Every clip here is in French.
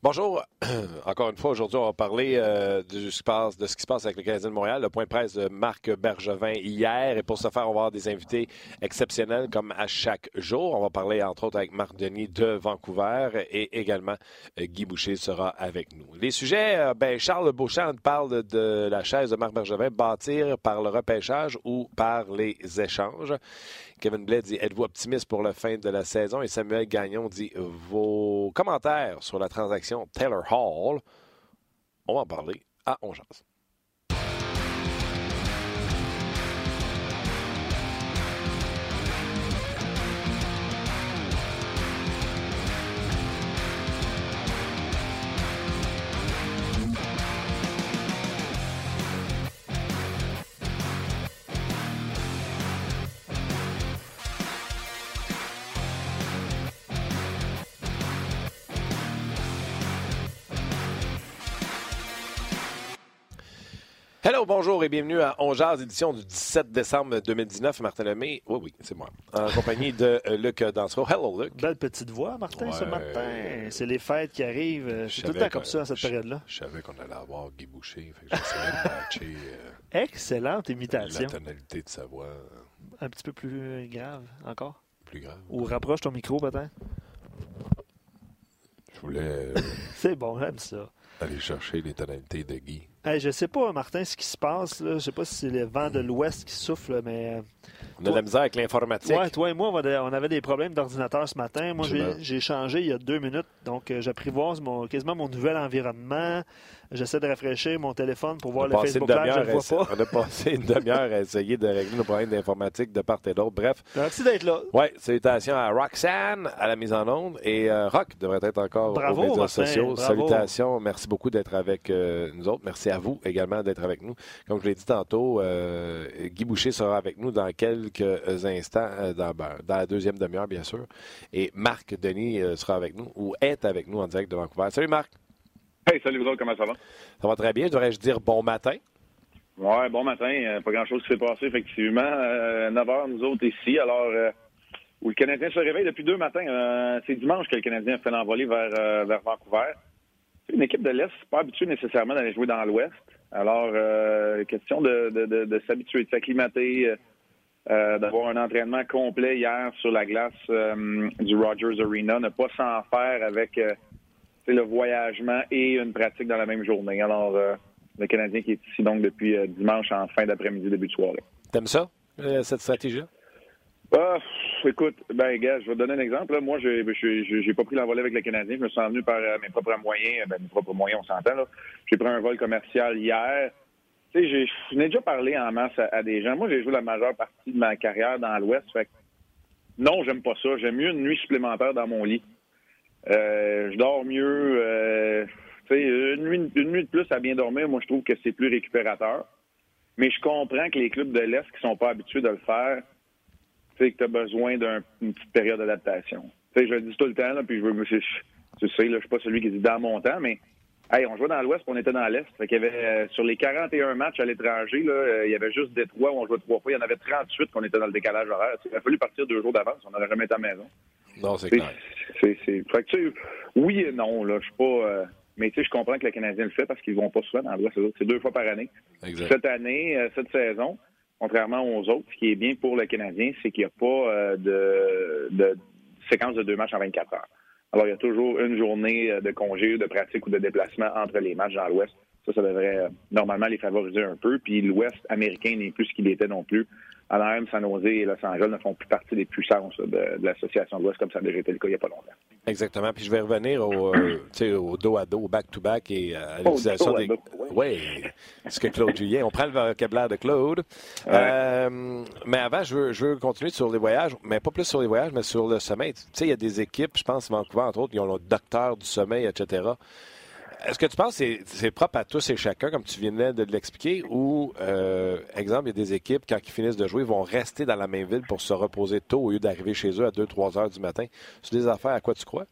Bonjour. Encore une fois, aujourd'hui, on va parler euh, de, ce qui se passe avec le Canadien de Montréal. Le point de presse de Marc Bergevin hier. Et pour ce faire, on va avoir des invités exceptionnels comme à chaque jour. On va parler, entre autres, avec Marc Denis de Vancouver et également euh, Guy Boucher sera avec nous. Les sujets, euh, ben, Charles Beauchamp parle de la chaise de Marc Bergevin, bâtir par le repêchage ou par les échanges. Kevin Blais dit Êtes-vous optimiste pour la fin de la saison? Et Samuel Gagnon dit Vos commentaires sur la transaction Taylor Hall. On va en parler à Ongeance. Hello, bonjour et bienvenue à On édition du 17 décembre 2019. Martin Lemay, oui, oui, c'est moi, en compagnie de euh, Luc Dansereau. Hello, Luc. Belle petite voix, Martin, ce matin. C'est les fêtes qui arrivent. Je suis tout le temps comme ça à cette période-là. Je savais qu'on allait avoir Guy Boucher, fait que j'essayais de matcher euh, Excellente imitation. la tonalité de sa voix. Un petit peu plus grave, encore? Plus grave. Ou rapproche ton micro, peut-être? Je voulais... Euh, c'est bon, j'aime ça. Aller chercher les tonalités de Guy. Je je sais pas, Martin, ce qui se passe. Là. Je sais pas si c'est le vent de l'ouest qui souffle, mais. Euh, on a de la misère avec l'informatique. Oui, toi et moi, on avait des problèmes d'ordinateur ce matin. Moi, j'ai changé il y a deux minutes, donc euh, j'apprivoise mon, quasiment mon nouvel environnement. J'essaie de rafraîchir mon téléphone pour voir le Facebook Live, je le vois pas. On a passé une demi-heure à essayer de régler nos problèmes d'informatique de part et d'autre. Bref. Merci d'être là. Oui, salutations à Roxanne à la mise en onde et euh, Rock devrait être encore bravo, aux médias sociaux. Salutations, merci beaucoup d'être avec euh, nous autres. Merci à vous également d'être avec nous. Comme je l'ai dit tantôt, euh, Guy Boucher sera avec nous dans quelques instants, dans, ben, dans, la deuxième demi-heure, bien sûr. Et Marc Denis sera avec nous ou est avec nous en direct de Vancouver. Salut Marc. Hey, salut vous autres, comment ça va? Ça va très bien. Devrais-je dire bon matin? Ouais, bon matin. Euh, pas grand-chose qui s'est passé, effectivement. 9 euh, h, nous autres ici. Alors, euh, où le Canadien se réveille depuis deux matins. c'est dimanche que le Canadien a fait l'envolée vers, vers Vancouver. Une équipe de l'Est, pas habituée nécessairement d'aller jouer dans l'Ouest. Alors, question de, de, de, s'habituer, de s'acclimater, d'avoir un entraînement complet hier sur la glace du Rogers Arena, ne pas s'en faire avec le voyagement et une pratique dans la même journée. Alors, euh, le Canadien qui est ici donc depuis euh, dimanche en fin d'après-midi, début de soirée. T'aimes ça, euh, cette stratégie-là? Écoute, ben, gars, je vais te donner un exemple. Moi, je n'ai pas pris l'envolée avec le Canadien. Je me suis venu par mes propres moyens. Ben, mes propres moyens, on s'entend. J'ai pris un vol commercial hier. Tu sais, je n'ai déjà parlé en masse à, des gens. Moi, j'ai joué la majeure partie de ma carrière dans l'Ouest. Fait non, j'aime pas ça. J'aime mieux une nuit supplémentaire dans mon lit. Euh, je dors mieux. Euh, une, nuit, une nuit de plus à bien dormir, moi, je trouve que c'est plus récupérateur. Mais je comprends que les clubs de l'Est qui sont pas habitués de le faire, tu que tu as besoin d'une petite période d'adaptation. Je le dis tout le temps, là, puis je veux, je, tu sais, là, je suis pas celui qui dit dans mon temps, mais hey, on jouait dans l'Ouest, on était dans l'Est. Fait y avait, euh, sur les 41 matchs à l'étranger, là, il y avait juste Détroit où on jouait trois fois. Il y en avait 38 qu'on était dans le décalage horaire. Il a fallu partir deux jours d'avance. On n'aurait jamais été à la maison. Non, c'est clair. C'est, oui et non, là. Je suis pas. Euh, mais tu sais, je comprends que le Canadien le fait parce qu'ils vont pas souvent dans l'Ouest. C'est deux fois par année. Cette année, euh, cette saison, contrairement aux autres, ce qui est bien pour le Canadien, c'est qu'il n'y a pas euh, de, séquence de deux matchs en 24 heures. Alors, il y a toujours une journée de congé, de pratique ou de déplacement entre les matchs dans l'Ouest. Ça, ça devrait normalement les favoriser un peu. Puis l'Ouest américain n'est plus ce qu'il était non plus Anaheim, San Jose et Los Angeles ne font plus partie des puissances de, l'association de l'Ouest comme ça a déjà été le cas il n'y a pas longtemps. Exactement. Puis je vais revenir au, euh, au dos à dos, au back-to-back et euh, à l'utilisation des. Oui, ce que Claude Julien. On prend le vocabulaire de Claude. Euh, mais avant, je veux, je veux continuer sur les voyages, mais pas plus sur les voyages, mais sur le sommeil. Tu sais, il y a des équipes, je pense Vancouver, entre autres, qui ont le docteur du sommeil, etc. Est-ce que tu penses que c'est propre à tous et chacun, comme tu venais de l'expliquer, ou, euh, exemple, il y a des équipes, quand ils finissent de jouer, vont rester dans la même ville pour se reposer tôt au lieu d'arriver chez eux à 2-3 heures du matin? C'est des affaires à quoi tu crois?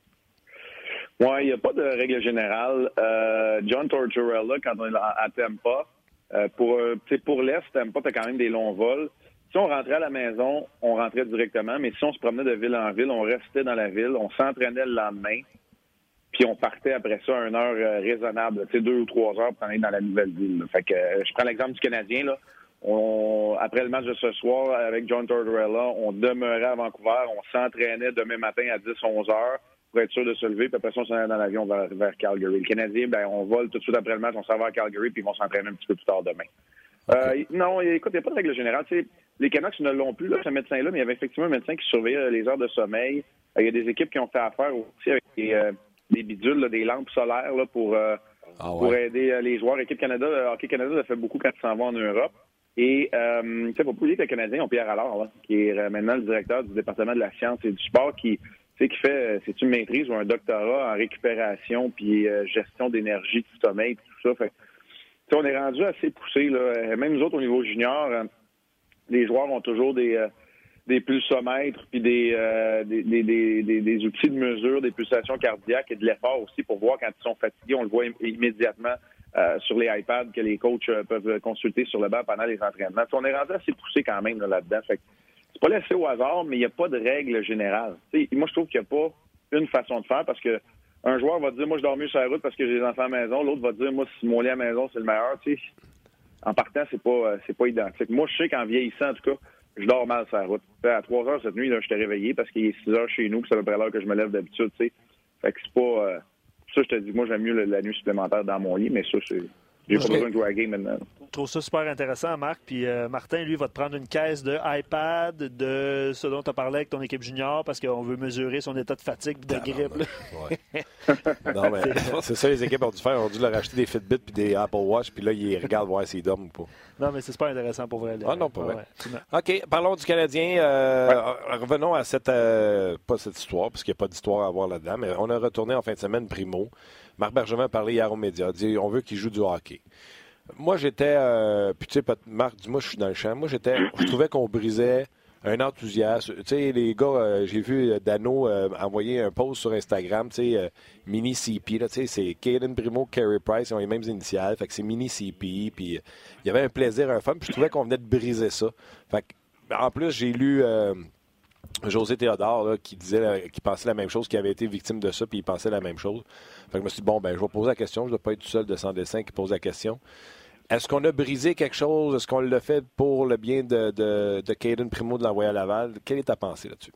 Oui, il n'y a pas de règle générale. Euh, John Tortorella, quand on est à Tampa, euh, pour, pour l'Est, Tampa, tu as quand même des longs vols. Si on rentrait à la maison, on rentrait directement, mais si on se promenait de ville en ville, on restait dans la ville, on s'entraînait le lendemain puis on partait après ça à une heure raisonnable, tu sais, deux ou trois heures pour aller dans la nouvelle ville. Fait que je prends l'exemple du Canadien, là. On, après le match de ce soir avec John Tortorella, on demeurait à Vancouver, on s'entraînait demain matin à 10-11 heures pour être sûr de se lever, puis après ça, on s'en allait dans l'avion vers, vers, Calgary. Le Canadien, ben, on vole tout de suite après le match, on s'en va à Calgary, puis ils vont s'entraîner un petit peu plus tard demain. Euh, non, écoute, il n'y a pas de règle générale. les Canucks ne l'ont plus, là, ce médecin-là, mais il y avait effectivement un médecin qui surveillait euh, les heures de sommeil. Euh, il y a des équipes qui ont fait affaire aussi avec des, bidules, des lampes solaires là, pour, ah pour aider les joueurs. L'équipe Canada, Hockey Canada l'a fait beaucoup quand ils s'en vont en Europe. Et euh, tu sais, faut pas oublier que le Canadien ont Pierre Allard, qui est maintenant le directeur du département de la science et du sport, qui sais, qui fait, c'est une maîtrise ou un doctorat en récupération puis euh, gestion d'énergie, du sommeil, tout ça. Fait, on est rendu assez poussé. Là. Même nous autres, au niveau junior, euh, les joueurs ont toujours des, euh, des pulsomètres puis des, des, des, des, des, outils de mesure des pulsations cardiaques et de l'effort aussi pour voir quand ils sont fatigués. On le voit immédiatement sur les iPads que les coachs peuvent consulter sur le banc pendant les entraînements. on est rendu assez poussé quand même là-dedans. Fait c'est pas laissé au hasard, mais il n'y a pas de règle générale. moi, je trouve qu'il n'y a pas une façon de faire parce que un joueur va dire, moi, je dors mieux sur la route parce que j'ai des enfants à la maison. L'autre va dire, moi, si mon lit à la maison, c'est le meilleur. En partant, c'est pas, c'est pas identique. Moi, je sais qu'en vieillissant, en tout cas, je dors mal sur la route. à 3 heures cette nuit, là, je t'ai réveillé parce qu'il est 6 heures chez nous, c'est à peu près l'heure que je me lève d'habitude, Fait que c'est pas, euh, ça, je te dis, moi, j'aime mieux la nuit supplémentaire dans mon lit, mais ça, c'est, j'ai pas besoin de jouer à game maintenant. Je trouve ça super intéressant, Marc. Puis euh, Martin, lui, va te prendre une caisse de iPad, de ce dont tu as parlé avec ton équipe junior, parce qu'on veut mesurer son état de fatigue et de ah, grippe. non, mais c'est ça, les équipes ont dû faire. Ils ont dû leur acheter des Fitbit puis des Apple Watch, puis là, ils regardent voir s'ils dorment ou pas. Non, mais c'est super intéressant pour vrai. Ah non, pas vrai. OK, parlons du Canadien. Euh, revenons à cette, euh, pas cette histoire, parce qu'il n'y a pas d'histoire à voir là-dedans, mais on a retourné en fin de semaine Primo. Marc Bergevin a parlé hier aux médias. dit on veut qu'il joue du hockey. Moi, j'étais. Euh, puis, tu sais, Marc, dis-moi, je suis dans le champ. Moi, j'étais. Je trouvais qu'on brisait un enthousiasme. Tu sais, les gars, euh, j'ai vu euh, Dano envoyer un post sur Instagram, tu sais, mini CP, tu sais, c'est Caden Primo, Carey Price, ils ont les mêmes initiales, fait que c'est mini CP, puis il y avait un plaisir, un fun, puis je trouvais qu'on venait de briser ça. Fait que, en plus, j'ai lu José Théodore qui disait, qui pensait la même chose, qui avait été victime de ça, puis il pensait la même chose. Fait que je me suis dit, bon, ben, je vais poser la question. Je ne dois pas être tout seul de sans dessin qui pose la question. Est-ce qu'on a brisé quelque chose? Est-ce qu'on l'a fait pour le bien de, de, de Caden Primo de l'envoyer à Laval? Quelle est ta pensée là-dessus?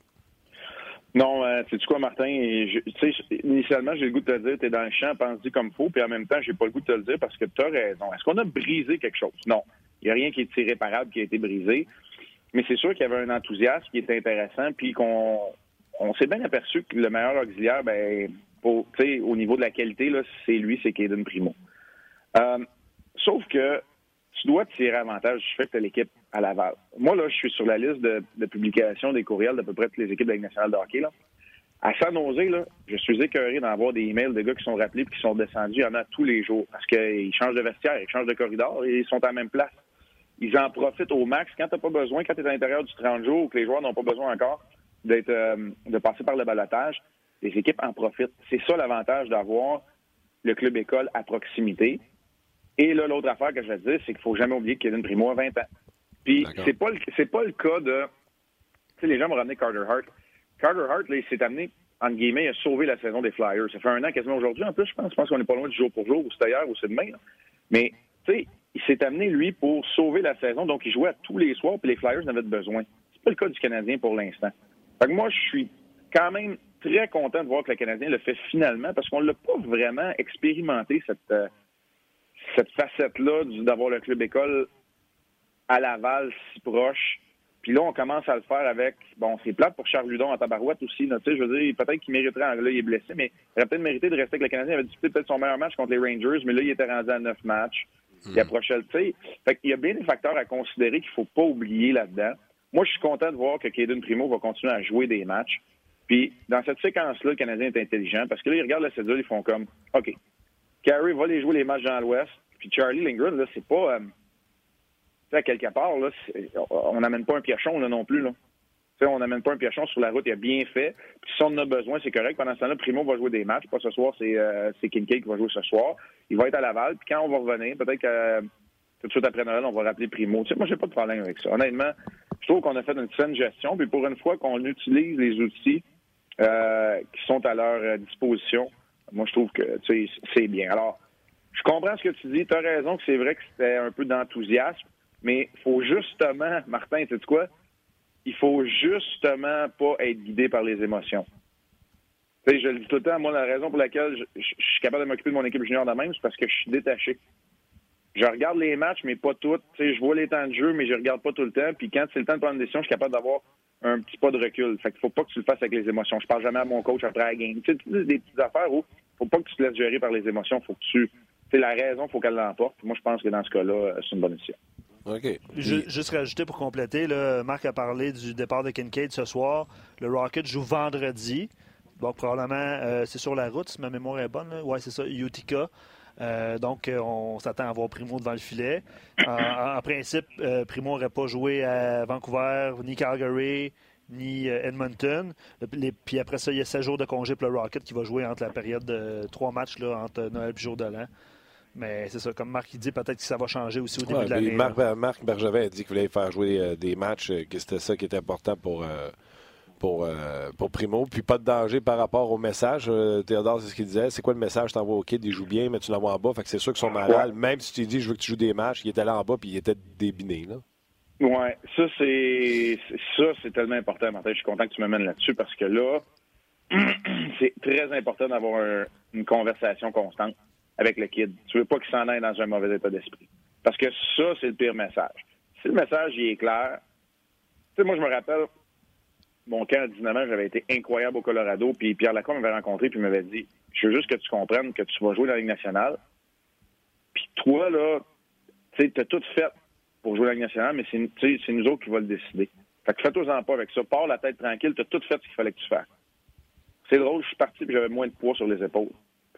Non, euh, sais-tu quoi, Martin? initialement, j'ai le goût de te dire, tu es dans le champ, pense-y comme faut, puis en même temps, j'ai pas le goût de te le dire parce que tu as raison. Est-ce qu'on a brisé quelque chose? Non. Il n'y a rien qui est irréparable qui a été brisé. Mais c'est sûr qu'il y avait un enthousiasme qui était intéressant, puis qu'on on s'est bien aperçu que le meilleur auxiliaire, ben, au niveau de la qualité, c'est lui, c'est Caden Primo. Euh, sauf que tu dois tirer avantage du fait que tu l'équipe à Laval. Moi, là, je suis sur la liste de, publication des courriels d'à peu près toutes les équipes de la nationale de hockey. Là. À San Jose, là, je suis écœuré d'envoyer des emails de gars qui sont rappelés et qui sont descendus. Il y en a tous les jours parce qu'ils changent de vestiaire, ils changent de corridor et ils sont à la même place ils en profitent au max. Quand tu n'as pas besoin, quand tu es à l'intérieur du 30 jours ou que les joueurs n'ont pas besoin encore d'être euh, de passer par le balotage, les équipes en profitent. C'est ça l'avantage d'avoir le club école à proximité. Et là, l'autre affaire que je vais te dire, c'est qu'il faut jamais oublier qu'il Kevin Primo a 20 ans. Puis c'est pas c'est pas le cas de tu sais les gens vont ramener Carter Hart. Carter Hart là, il s'est amené entre guillemets, à sauver la saison des Flyers. Ça fait un an quasiment aujourd'hui. En plus, je pense, je pense qu'on n'est pas loin du jour pour jour, ou c'est hier ou c'est demain. Mais, tu sais, il s'est amené, lui, pour sauver la saison. Donc, il jouait à tous les soirs, puis les Flyers n'avaient besoin. C'est pas le cas du Canadien pour l'instant. Fait que moi, je suis quand même très content de voir que le Canadien le fait finalement, parce qu'on l'a pas vraiment expérimenté, cette, euh, cette facette-là d'avoir le club école à Laval si proche. Puis là, on commence à le faire avec, bon, c'est plate pour Charles Ludon en tabarouette aussi. Là, je veux dire, peut-être qu'il mériterait, là, il est blessé, mais il aurait peut-être mérité de rester avec le Canadien. Il avait disputé peut-être son meilleur match contre les Rangers, mais là, il était rendu à neuf matchs. Il hmm. approchait le fait qu'il y a bien des facteurs à considérer qu'il ne faut pas oublier là-dedans. Moi, je suis content de voir que Caden Primo va continuer à jouer des matchs. Puis, dans cette séquence-là, le Canadien est intelligent parce que là, ils regardent la cédule, ils font comme OK, Carey va les jouer les matchs dans l'Ouest. Puis Charlie Lindgren, là, c'est pas. Euh, à quelque part, là, on n'amène pas un piachon là, non plus. Là. On n'amène pas un piachon sur la route, il a bien fait. Puis si on en a besoin, c'est correct. Pendant ce temps-là, Primo va jouer des matchs. Pas ce soir, c'est euh, Kincaid qui va jouer ce soir. Il va être à Laval. Puis quand on va revenir, peut-être que tout de suite après Noël, on va rappeler Primo. Tu sais, moi, j'ai pas de problème avec ça. Honnêtement, je trouve qu'on a fait une saine gestion. Puis pour une fois qu'on utilise les outils euh, qui sont à leur euh, disposition, Moi, je trouve que c'est bien. Alors, je comprends ce que tu dis. Tu as raison que c'est vrai que c'était un peu d'enthousiasme, mais faut justement, Martin, tu sais quoi? Il faut justement pas être guidé par les émotions. Tu sais, je le dis tout le temps, moi, la raison pour laquelle je, suis capable de m'occuper de mon équipe junior de même, c'est parce que je suis détaché. Je regarde les matchs, mais pas toutes. Je vois les temps de jeu, mais je regarde pas tout le temps. Puis quand c'est le temps de prendre une décision, je suis capable d'avoir un petit pas de recul. Fait qu'il faut pas que tu le fasses avec les émotions. Je parle jamais à mon coach après la game. Tu des petites affaires où faut pas que tu te laisses gérer par les émotions. Faut que tu, c'est la raison, faut qu'elle l'emporte. Moi, je pense que dans ce cas-là, euh, c'est une bonne décision. OK. Juste rajouter pour compléter, là, Marc a parlé du départ de Kincaid ce soir. Le Rocket joue vendredi. Donc, probablement, euh, c'est sur la route, si ma mémoire est bonne. Oui, c'est ça, Utica. Euh, donc, on s'attend à voir Primo devant le filet. En, principe, Primo n'aurait pas joué à Vancouver, ni Calgary, ni Edmonton. puis après ça, il y a 16 jours de congé pour le Rocket qui va jouer entre la période de trois matchs là, entre Noël et jour de l'an. Mais c'est ça, comme Marc dit, peut-être que ça va changer aussi au début de l'année. Marc, Marc, Bergevin a dit qu'il voulait faire jouer euh, des matchs, euh, que c'était ça qui était important pour, euh, pour, pour Primo. Puis pas de danger par rapport au message. Théodore, c'est ce qu'il disait. C'est quoi le message? Tu envoies au kid, il joue bien, mais tu l'envoies en bas. Fait que c'est sûr qu'ils sont malades. Même si tu dis, je veux que tu joues des matchs, il était là en bas puis il était débiné. Là. Oui, ça c'est ça c'est tellement important, Martin. Je suis content que tu m'amènes là-dessus parce que là, c'est très important d'avoir une conversation constante avec le kid. Tu veux pas qu'il s'en aille dans un mauvais état d'esprit. Parce que ça, c'est le pire message. Si le message il est clair, tu sais, moi, je me rappelle, mon camp à 19 ans, j'avais été incroyable au Colorado, puis Pierre Lacombe m'avait rencontré, puis m'avait dit Je veux juste que tu comprennes que tu vas jouer dans la Ligue nationale. Puis toi, là, tu sais, t'as tout fait pour jouer dans la Ligue nationale, mais c'est nous autres qui va le décider. Fait que fais-toi-en pas avec ça. Pars la tête tranquille, t'as tout fait ce qu'il fallait que tu fasses. C'est drôle, je suis parti, puis j'avais moins de poids sur les épaules.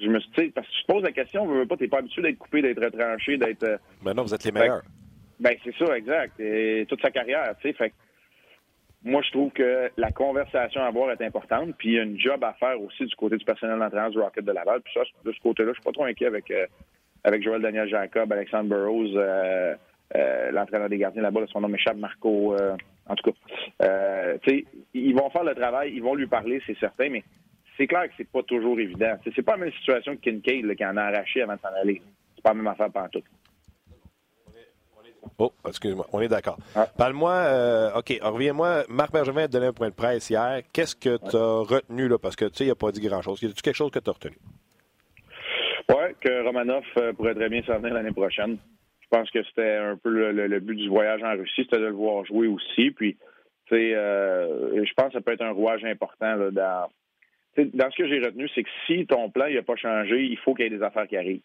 Je me suis, parce que tu te poses la question, veux pas, t'es pas habitué d'être coupé, d'être retranché, d'être. Euh, ben non, vous êtes les meilleurs. ben c'est ça, exact. Et toute sa carrière, tu sais. Fait moi, je trouve que la conversation à avoir est importante, puis il y a une job à faire aussi du côté du personnel d'entraînement du Rocket de Laval. Puis ça, de ce côté-là, je suis pas trop inquiet avec euh, avec Joël Daniel Jacob, Alexandre Burroughs, euh, l'entraîneur des gardiens là-bas, son nom m'échappe, Marco. en tout cas, tu sais, ils vont faire le travail, ils vont lui parler, c'est certain, mais c'est clair que c'est pas toujours évident. C'est pas la même situation que Kincaid qui en a arraché avant de s'en aller. C'est pas la même affaire tout. Oh, excuse-moi, on est d'accord. Ah. Parle-moi, euh, OK, reviens-moi. Marc Bergevin a donné un point de presse hier. Qu'est-ce que tu as retenu là? Parce que tu sais, il n'a pas dit grand-chose. Y a-tu quelque chose que tu as retenu? Oui, que Romanov euh, pourrait très bien s'en venir l'année prochaine. Je pense que c'était un peu le, but du voyage en Russie, c'était de le voir jouer aussi. Puis, tu sais, euh, je pense que ça peut être un rouage important là, dans, dans ce que j'ai retenu, c'est que si ton plan n'a pas changé, il faut qu'il y ait des affaires qui arrivent.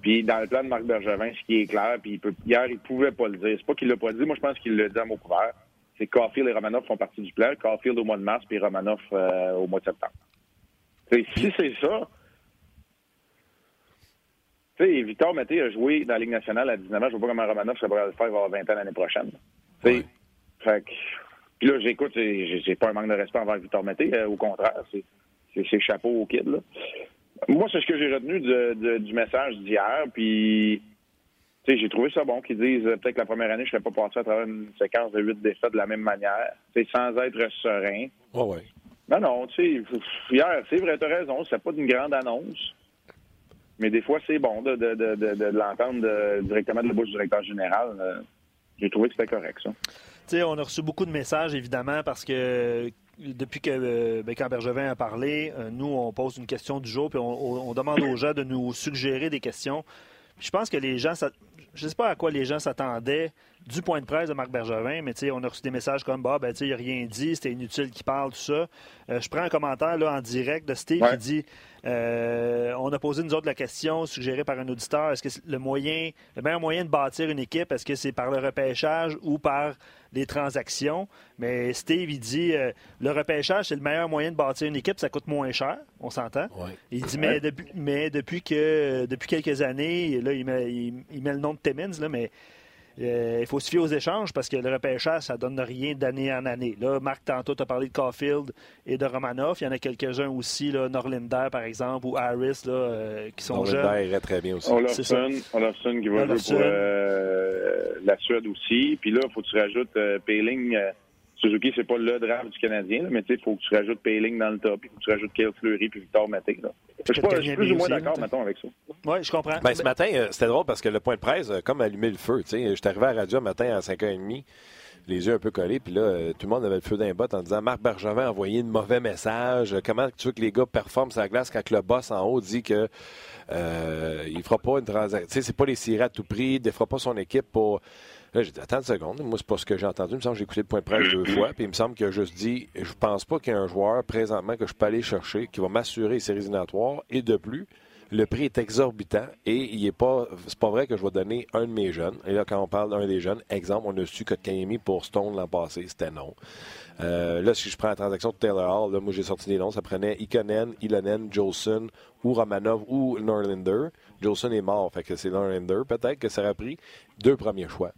Puis dans le plan de Marc Bergevin, ce qui est clair, puis il peut, hier, il pouvait pas le dire. C'est pas qu'il l'a pas dit, moi je pense qu'il l'a dit à mot couvert. C'est que Caulfield et Romanoff font partie du plan. Caulfield au mois de mars, puis Romanoff euh, au mois de septembre. si c'est ça, tu sais, Victor Mété a joué dans la Ligue nationale à 19 ans. Je vois pas comment Romanoff serait le faire, il va avoir 20 ans l'année prochaine. Fait que, puis là, j'écoute, j'ai pas un manque de respect envers Victor Mété. Euh, au contraire, c'est c'est chapeau au kid. Là. Moi, c'est ce que j'ai retenu du message d'hier. Puis, j'ai trouvé ça bon qu'ils disent euh, peut-être que la première année, je ne serais pas passé à travers une séquence de huit défaites de la même manière, sans être serein. Oh ouais. Non, non, tu sais, hier, c'est vrai, tu as raison, c'est pas une grande annonce. Mais des fois, c'est bon de, de, de, de l'entendre directement de la bouche du directeur général. Euh, j'ai trouvé que c'était correct, ça. sais, on a reçu beaucoup de messages, évidemment, parce que depuis que euh, ben, quand Bergevin a parlé, euh, nous, on pose une question du jour, puis on, demande aux gens de nous suggérer des questions. je pense que les gens, je ne sais pas à quoi les gens s'attendaient du point de presse de Marc Bergevin, mais on a reçu des messages comme bah, ben, il n'a rien dit, c'était inutile qu'il parle, tout ça. Euh, je prends un commentaire là, en direct de Steve qui dit euh, On a posé nous autres la question suggérée par un auditeur est-ce que le moyen, le meilleur moyen de bâtir une équipe, est-ce que c'est par le repêchage ou par les transactions? Mais Steve, il dit euh, le repêchage, c'est le meilleur moyen de bâtir une équipe, ça coûte moins cher, on s'entend. Il dit mais, depuis, mais depuis que depuis quelques années, là, il met, il met le nom de Timmins, là, mais euh, il faut se fier aux échanges parce que le repêchage, ça donne rien d'année en année. Là, Marc, tantôt, tu as parlé de Caulfield et de Romanoff. Il y en a quelques-uns aussi, là, Norlinder, par exemple, ou Harris, là, euh, qui sont Norlinder jeunes. irait très bien aussi. Olofsson, qui va jouer pour euh, la Suède aussi. Puis là, il faut que tu rajoutes Payling Suzuki, c'est pas le draft du Canadien, mais tu sais, il faut que tu rajoutes Payling dans le top, il faut que tu rajoutes Kyle Fleury puis Victor Maté. Je suis, pas, plus ou moins d'accord, mettons, avec ça. Oui, je comprends. Ben, ce matin, euh, c'était drôle parce que le point de presse, comme allumé le feu. Je suis arrivé à la radio un matin à 5h30 les yeux un peu collés. Puis là, euh, tout le monde avait le feu d'un bot en disant Marc Bergevin a envoyé de mauvais message. Comment tu veux que les gars performent sur la glace quand le boss en haut dit que euh, il fera pas une transaction. Tu sais, c'est pas les cirés à tout prix, il ne fera pas son équipe pour. Là, j'ai dit, attends une seconde. Moi, c'est pas ce que j'ai entendu. Il me semble que j'ai écouté le point de presse deux fois. Puis il me semble qu'il a juste dit, je pense pas qu'il y ait un joueur présentement que je peux aller chercher qui va m'assurer les séries éliminatoires. Et de plus, le prix est exorbitant et il est pas, c'est pas vrai que je vais donner un de mes jeunes. Et là, quand on parle d'un des jeunes, exemple, on a su que Kayemi pour Stone l'an passé, c'était non. Euh, là, si je prends la transaction de Taylor Hall, là, moi j'ai sorti des noms, ça prenait Ikonen, Ilonen, Jolson ou Romanov ou Norlander. Jolson est mort, fait que c'est Norlander. Peut-être que ça aurait pris deux premiers choix.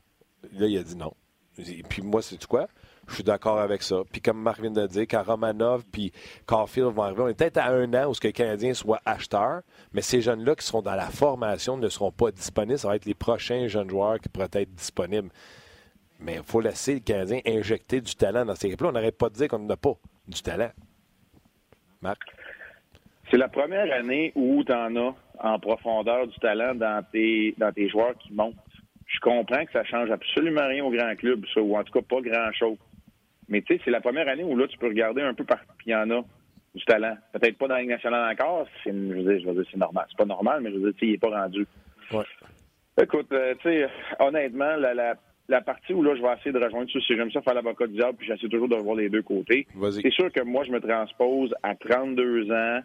Là, il a dit non. Et puis moi, c'est quoi? Je suis d'accord avec ça. Puis comme Marc vient de dire, quand Romanov puis Caulfield vont arriver, on est peut-être à un an où ce que les Canadiens soient acheteurs, mais ces jeunes-là qui seront dans la formation ne seront pas disponibles. Ça va être les prochains jeunes joueurs qui pourraient être disponibles. Mais il faut laisser les Canadiens injecter du talent dans ces équipes-là. On n'arrête pas de dire qu'on n'a pas du talent. Marc? C'est la première année où tu en as en profondeur du talent dans tes, dans tes joueurs qui montent. Je comprends que ça change absolument rien au grand club, ça, ou en tout cas pas grand-chose. Mais tu sais, c'est la première année où là, tu peux regarder un peu par puis il y en a du talent. Peut-être pas dans la Ligue nationale encore, c'est, je veux dire, dire, c'est normal. C'est pas normal, mais je veux dire, il n'est pas rendu. Ouais. Écoute, euh, tu sais, honnêtement, la, la, la, partie où là, je vais essayer de rejoindre ça, c'est j'aime ça faire l'avocat du diable, puis j'essaie toujours de voir les deux côtés. C'est sûr que moi, je me transpose à 32 ans,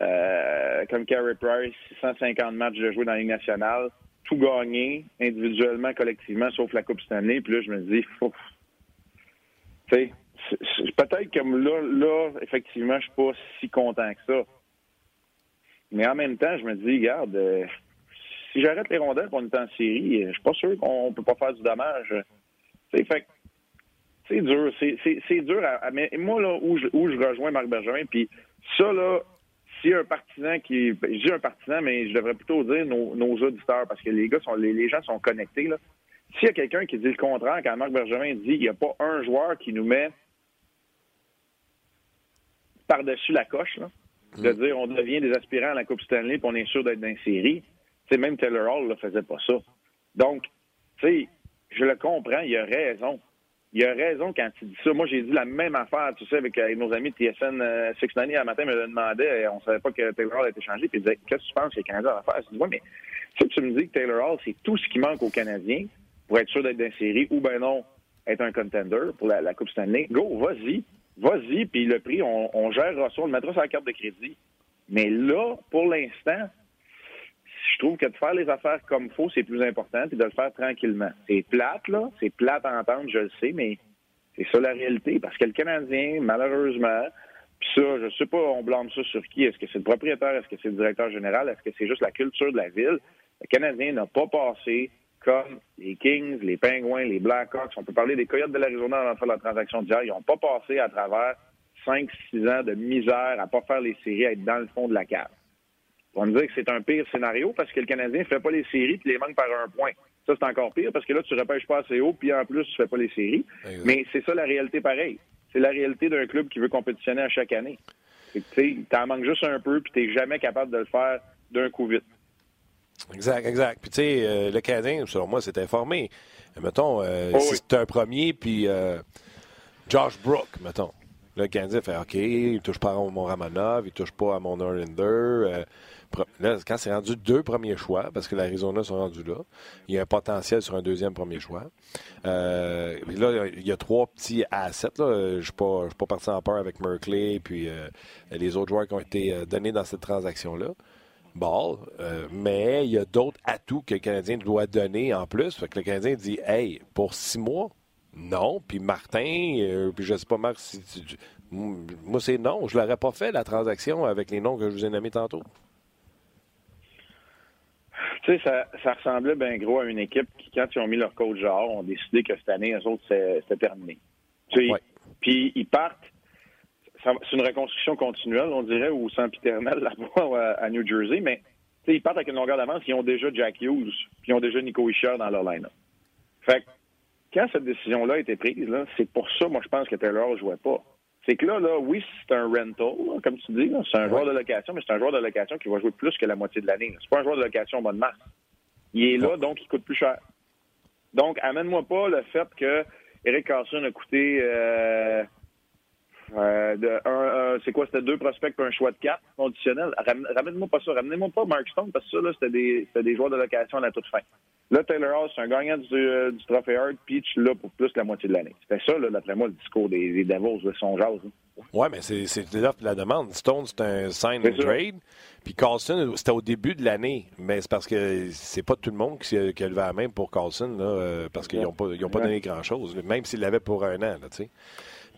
euh, comme Carey Price, 150 matchs de jouer dans la Ligue nationale, tout gagné, individuellement, collectivement, sauf la Coupe Stanley, puis là, je me dis, peut-être que là, là, effectivement, je suis pas si content que ça. Mais en même temps, je me dis, regarde, euh, si j'arrête les rondelles pour une est en série, je suis pas sûr qu'on peut pas faire du dommage. C'est fait c'est dur. C'est dur. Mais moi, là, où je, où je rejoins Marc Bergerin, puis ça, là, si un partisan qui. Ben, je dis un partisan, mais je devrais plutôt dire nos, nos auditeurs, parce que les gars sont les, les gens sont connectés, là. S'il y a quelqu'un qui dit le contraire, quand Marc Bergerin dit qu'il n'y a pas un joueur qui nous met par-dessus la coche, de mm. dire on devient des aspirants à la Coupe Stanley et on est sûr d'être dans une série. sais, même Taylor Hall ne faisait pas ça. Donc, tu sais, je le comprends, il a raison. Il a raison quand il dit ça. Moi, j'ai dit la même affaire, tu sais, avec, nos amis de TSN euh, Six Nanny, un matin, me le demandait, on savait pas que Taylor Hall été changé, puis il disait Qu'est-ce que tu penses que les Canadiens à faire? Je dis, ouais, mais ça, tu me dis que Taylor Hall, c'est tout ce qui manque aux Canadiens pour être sûr d'être dans série, ou ben non, être un contender pour la, Coupe Stanley. Go, vas-y vas-y, puis le prix, on, on gérera ça, on le mettra sur la carte de crédit. Mais là, pour l'instant, je trouve que de faire les affaires comme faut, c'est plus important, puis de le faire tranquillement. C'est plate, là, c'est plate à entendre, je le sais, mais c'est ça la réalité. Parce que le Canadien, malheureusement, puis ça, je sais pas, on blâme ça sur qui? Est-ce que c'est le propriétaire? Est-ce que c'est le directeur général? Est-ce que c'est juste la culture de la ville? Le Canadien n'a pas passé comme les Kings, les Penguins, les Blackhawks. On peut parler des Coyotes de l'Arizona avant de faire la transaction d'hier. Ils n'ont pas passé à travers 5-6 ans de misère à pas faire les séries, à être dans le fond de la cave. On me dire que c'est un pire scénario parce que le Canadien ne fait pas les séries et les manque par un point. Ça, c'est encore pire parce que là, tu ne repêches pas assez haut puis en plus, tu ne fais pas les séries. Mais c'est ça la réalité pareil. C'est la réalité d'un club qui veut compétitionner à chaque année. Tu en manques juste un peu puis tu n'es jamais capable de le faire d'un coup vite. Exact, exact. Puis, tu sais, euh, le Canadien, selon moi, s'est informé. Mettons, euh, oh si c'est un premier, puis euh, Josh Brook, mettons. Le Canadien fait OK, il ne touche pas à mon Ramanov, il ne touche pas à mon Norlander. Là, quand c'est rendu deux premiers choix, parce que l'Arizona sont rendus là, il y a un potentiel sur un deuxième premier choix. là, il y a trois petits assets. Je ne suis pas, parti en peur avec Merkley et puis les autres joueurs qui ont été donnés dans cette transaction-là. Ball, euh, mais il y a d'autres atouts que le Canadien doit donner en plus. Fait que le Canadien dit Hey, pour six mois, non. Puis Martin, euh, puis je sais pas, Marc, si moi c'est non. Je l'aurais pas fait la transaction avec les noms que je vous ai nommés tantôt. Tu sais, ça, ça ressemblait bien gros à une équipe qui, quand ils ont mis leur coach genre, ont décidé que cette année, eux autres, c'était terminé. Puis ils partent c'est une reconstruction continuelle, on dirait, ou sempiternelle là-bas à New Jersey, mais ils partent avec une longueur d'avance, ils ont déjà Jack Hughes, puis ils ont déjà Nico Isher dans leur line-up. Fait quand cette décision-là a été prise, c'est pour ça, moi, je pense que Taylor ne jouait pas. C'est que là, là, oui, c'est un rental, comme tu dis, c'est un joueur de location, mais c'est un joueur de location qui va jouer plus que la moitié de l'année. C'est pas un joueur de location au mois de mars. Il est là, donc il coûte plus cher. Donc, amène-moi pas le fait que Eric Carson a coûté euh, euh, de un, c'est quoi, c'était deux prospects pour un choix de quatre conditionnel. Ramène-moi pas ça. Ramenez-moi pas Mark Stone parce que ça, là, c'était des, des joueurs de location à la toute fin. Là, Taylor House, c'est un gagnant du, euh, du trophée Hart, puis tu là pour plus que la moitié de l'année. C'était ça, là, d'après moi, le discours des, des Devils de son jazz. Hein. Oui, mais c'est l'offre la demande. Stone, c'est un sign and trade. Puis Carlson, c'était au début de l'année. Mais c'est parce que c'est pas tout le monde qui, a levé la main pour Carlson, là, euh, parce qu'ils n'ont pas, ils ont pas donné grand-chose, même s'ils l'avaient pour un an. Sais.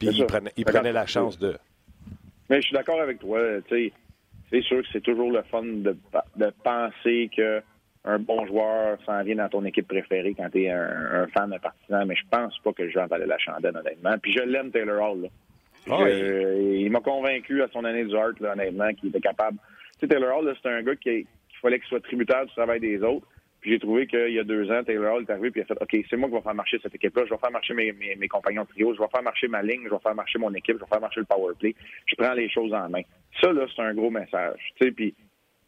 Puis ils prenaient la chance de. Mais je suis d'accord avec toi. C'est sûr que c'est toujours le fun de, de penser que un bon joueur s'en vient dans ton équipe préférée quand tu es un, fan de partisan, mais je pense pas que je vais avaler la chandelle, honnêtement. Puis je l'aime, Taylor Hall. Là. Ah il m'a convaincu à son année du Hart, là, honnêtement, qu'il était capable. Tu sais, Taylor Hall, c'est un gars qui, fallait qu'il soit tributaire du travail des autres. Puis j'ai trouvé qu'il y a deux ans, Taylor Hall est arrivé puis il a fait OK, c'est moi qui vais faire marcher cette équipe-là. Je vais faire marcher mes, mes, compagnons de trio, je vais faire marcher ma ligne, je vais faire marcher mon équipe, je vais faire marcher le power play. Je prends les choses en main. Ça, là, c'est un gros message. Tu sais, puis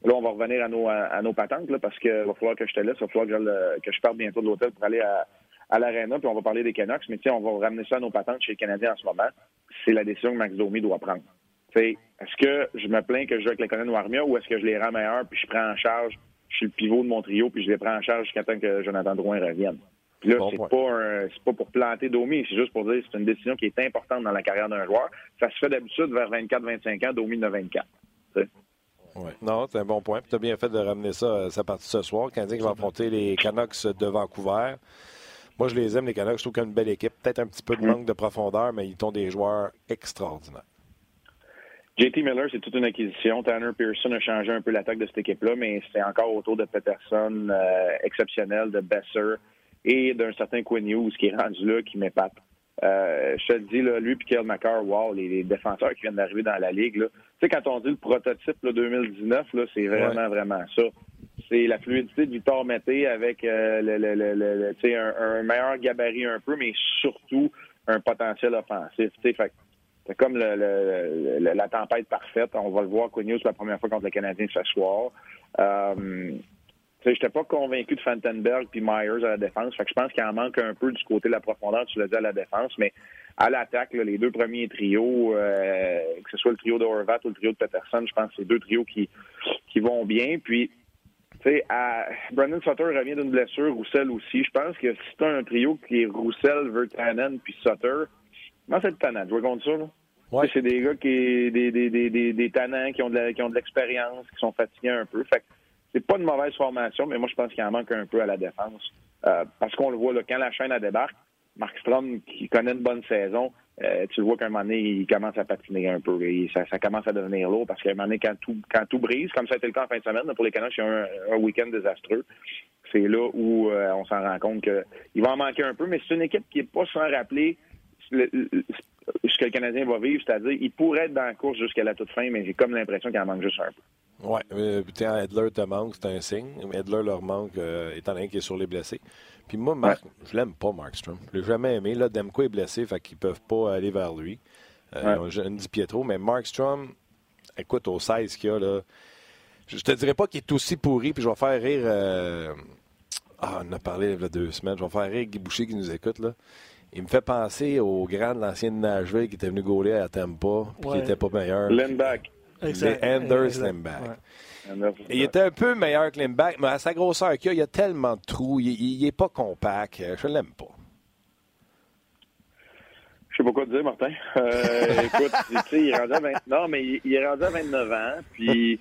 Là, on va revenir à nos, à, nos patentes là, parce qu'il va falloir que je te laisse. Il va falloir que je, que je parte bientôt de l'hôtel pour aller à, à l'Arena, puis on va parler des Canucks. Mais tiens, on va ramener ça à nos patentes chez les Canadiens en ce moment. C'est la décision que Max Domi doit prendre. Est-ce que je me plains que je joue avec les Canadiens Armia ou est-ce que je les rends meilleurs puis je prends en charge, je suis le pivot de mon trio puis je les prends en charge jusqu'à temps que Jonathan Drouin revienne? Puis là, c'est pas pas pour planter Domi, c'est juste pour dire que c'est une décision qui est importante dans la carrière d'un joueur. Ça se fait d'habitude vers 24-25 ans, Domi de 24. Ouais. Non, c'est un bon point. Tu as bien fait de ramener ça, sa partie ce soir. Canadien qui va affronter les Canucks de Vancouver. Moi, je les aime, les Canucks. Je trouve qu'ils ont une belle équipe. Peut-être un petit peu de mm. manque de profondeur, mais ils ont des joueurs extraordinaires. JT Miller, c'est toute une acquisition. Tanner Pearson a changé un peu l'attaque de cette équipe-là, mais c'est encore autour de Peterson, euh, exceptionnel, de Besser et d'un certain Quinn Hughes qui est rendu là, qui m'épate. Euh, je te le dis, là, lui et Kyle McCarr, wow, les, défenseurs qui viennent d'arriver dans la Ligue, tu sais, quand on dit le prototype là, 2019, là, c'est vraiment, vraiment ça. C'est la fluidité de Victor Mété avec euh, le, le, le, un, un, meilleur gabarit un peu, mais surtout un potentiel offensif. Fait, c'est comme la tempête parfaite. On va le voir, Quinn la première fois contre le Canadien ce soir. Euh, je n'étais pas convaincu de Fantenberg puis Myers à la défense. Fait que je pense qu'il en manque un peu du côté de la profondeur, tu l'as dit, à la défense. Mais à l'attaque, les deux premiers trios, euh, que ce soit le trio de ou le trio de Peterson, je pense que c'est deux trios qui, vont bien. Puis, tu sais, Sutter revient d'une blessure, Roussel aussi. Je pense que si tu un trio qui est Roussel, Vertanen puis Sutter, comment c'est le tannant? Je contre ça, là. Ouais. C'est des gars qui des, des, des, des, des tannants qui ont de l'expérience, qui sont fatigués un peu. Fait c'est pas une mauvaise formation, mais moi, je pense qu'il en manque un peu à la défense. Euh, parce qu'on le voit, là, quand la chaîne a débarque, Mark Strom, qui connaît une bonne saison, euh, tu le vois qu'à un moment donné, il commence à patiner un peu. Et ça, commence à devenir lourd parce qu'à un moment donné, quand tout, quand tout brise, comme ça a été le cas en fin de semaine, pour les Canucks, il y a un, week-end désastreux. C'est là où euh, on s'en rend compte qu'il va en manquer un peu, mais c'est une équipe qui n'est pas sans rappeler ce que le Canadien va vivre, c'est-à-dire il pourrait être dans la course jusqu'à la toute fin, mais j'ai comme l'impression qu'il en manque juste un peu. Oui, euh, Edler te manque, c'est un signe. Edler leur manque, euh, étant donné qu'il est sur les blessés. Puis moi, Marc, je l'aime pas, Markstrom. Je l'ai jamais aimé. Là, Demko est blessé, fait qu'ils peuvent pas aller vers lui. Euh, ouais. Ils Pietro, mais Markstrom, écoute, au 16 qu'il y a, là, je te dirais pas qu'il est aussi pourri, puis je vais faire rire. Euh, ah, on a parlé il y a deux semaines. Je vais faire rire Guy Boucher qui nous écoute, là. Il me fait penser au grand de l'ancien de Nashville qui était venu gauler à Tampa, puis qui était pas meilleur. Lindback. C'est Anders Limback. Il était un peu meilleur que Limback, mais à sa grosseur qu'il a, il y a tellement de trous. Il n'est pas compact. Je l'aime pas. Je sais pas quoi te dire, Martin. Euh, écoute, tu sais, il est rendu à 20... Non, mais il est rendu à 29 ans. Puis,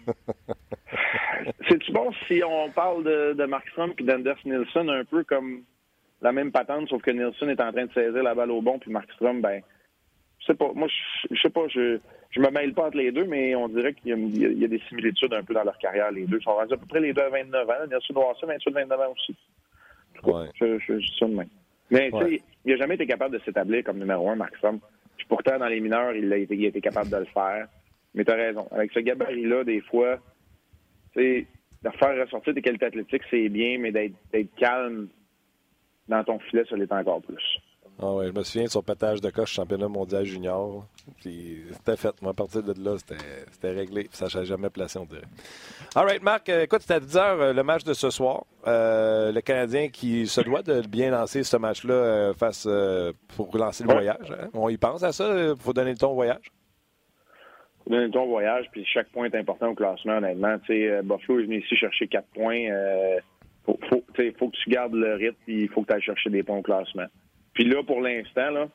c'est-tu bon si on parle de, de Markstrom et d'Anders Nielsen un peu comme la même patente, sauf que Nielsen est en train de saisir la balle au bon, puis Markstrom, ben, je sais pas. Moi, je sais pas. Je je me mêle pas entre les deux, mais on dirait qu'il y, a des similitudes un peu dans leur carrière, les deux. Ils sont rendus à peu près les deux à 29 ans. Bien sûr, ça, 28, 29 ans aussi. Ouais. Je, je, je, ça de même. Mais tu sais, il n'a jamais été capable de s'établir comme numéro un, Maxime. Puis pourtant, dans les mineurs, il a été, il a été capable de le faire. Mais tu as raison. Avec ce gabarit-là, des fois, tu sais, de faire ressortir tes qualités athlétiques, c'est bien, mais d'être calme, dans ton filet, ça l'est encore plus. Ah ouais, je me souviens de son pétage de coche championnat mondial junior. Puis c'était fait. Moi, à partir de là, c'était réglé. Ça ne jamais placé, on dirait. All right, Marc, euh, écoute, c'était à 10 h le match de ce soir. Euh, le Canadien qui se doit de bien lancer ce match-là euh, face pour lancer le voyage. Hein? On y pense à ça? Il faut donner le ton au voyage? faut donner le ton au voyage, puis chaque point est important au classement, honnêtement. Buffalo est venu ici chercher quatre points. Faut, faut, faut que tu gardes le rythme, il faut que tu ailles chercher des points au classement. Puis là, pour l'instant, là,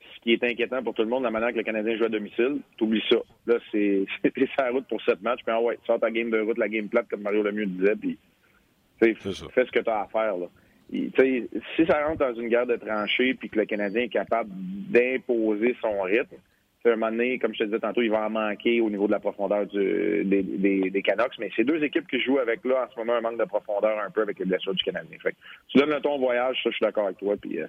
ce qui est inquiétant pour tout le monde, la manière que le Canadien joue à domicile, t'oublies ça. Là, c'est sa route pour sept matchs. Puis ah ouais, sors ta game de route, la game plate, comme Mario Lemieux disait, puis fais ce que tu as à faire. Là. si ça rentre dans une guerre de tranchées, puis que le Canadien est capable d'imposer son rythme, à un moment donné, comme je te disais tantôt, il va en manquer au niveau de la profondeur des, des, Canucks. Mais c'est deux équipes qui jouent avec là en ce moment un manque de profondeur un peu avec les blessures du Canadien. Fait tu donnes le ton voyage, ça, je suis d'accord avec toi. Puis, euh,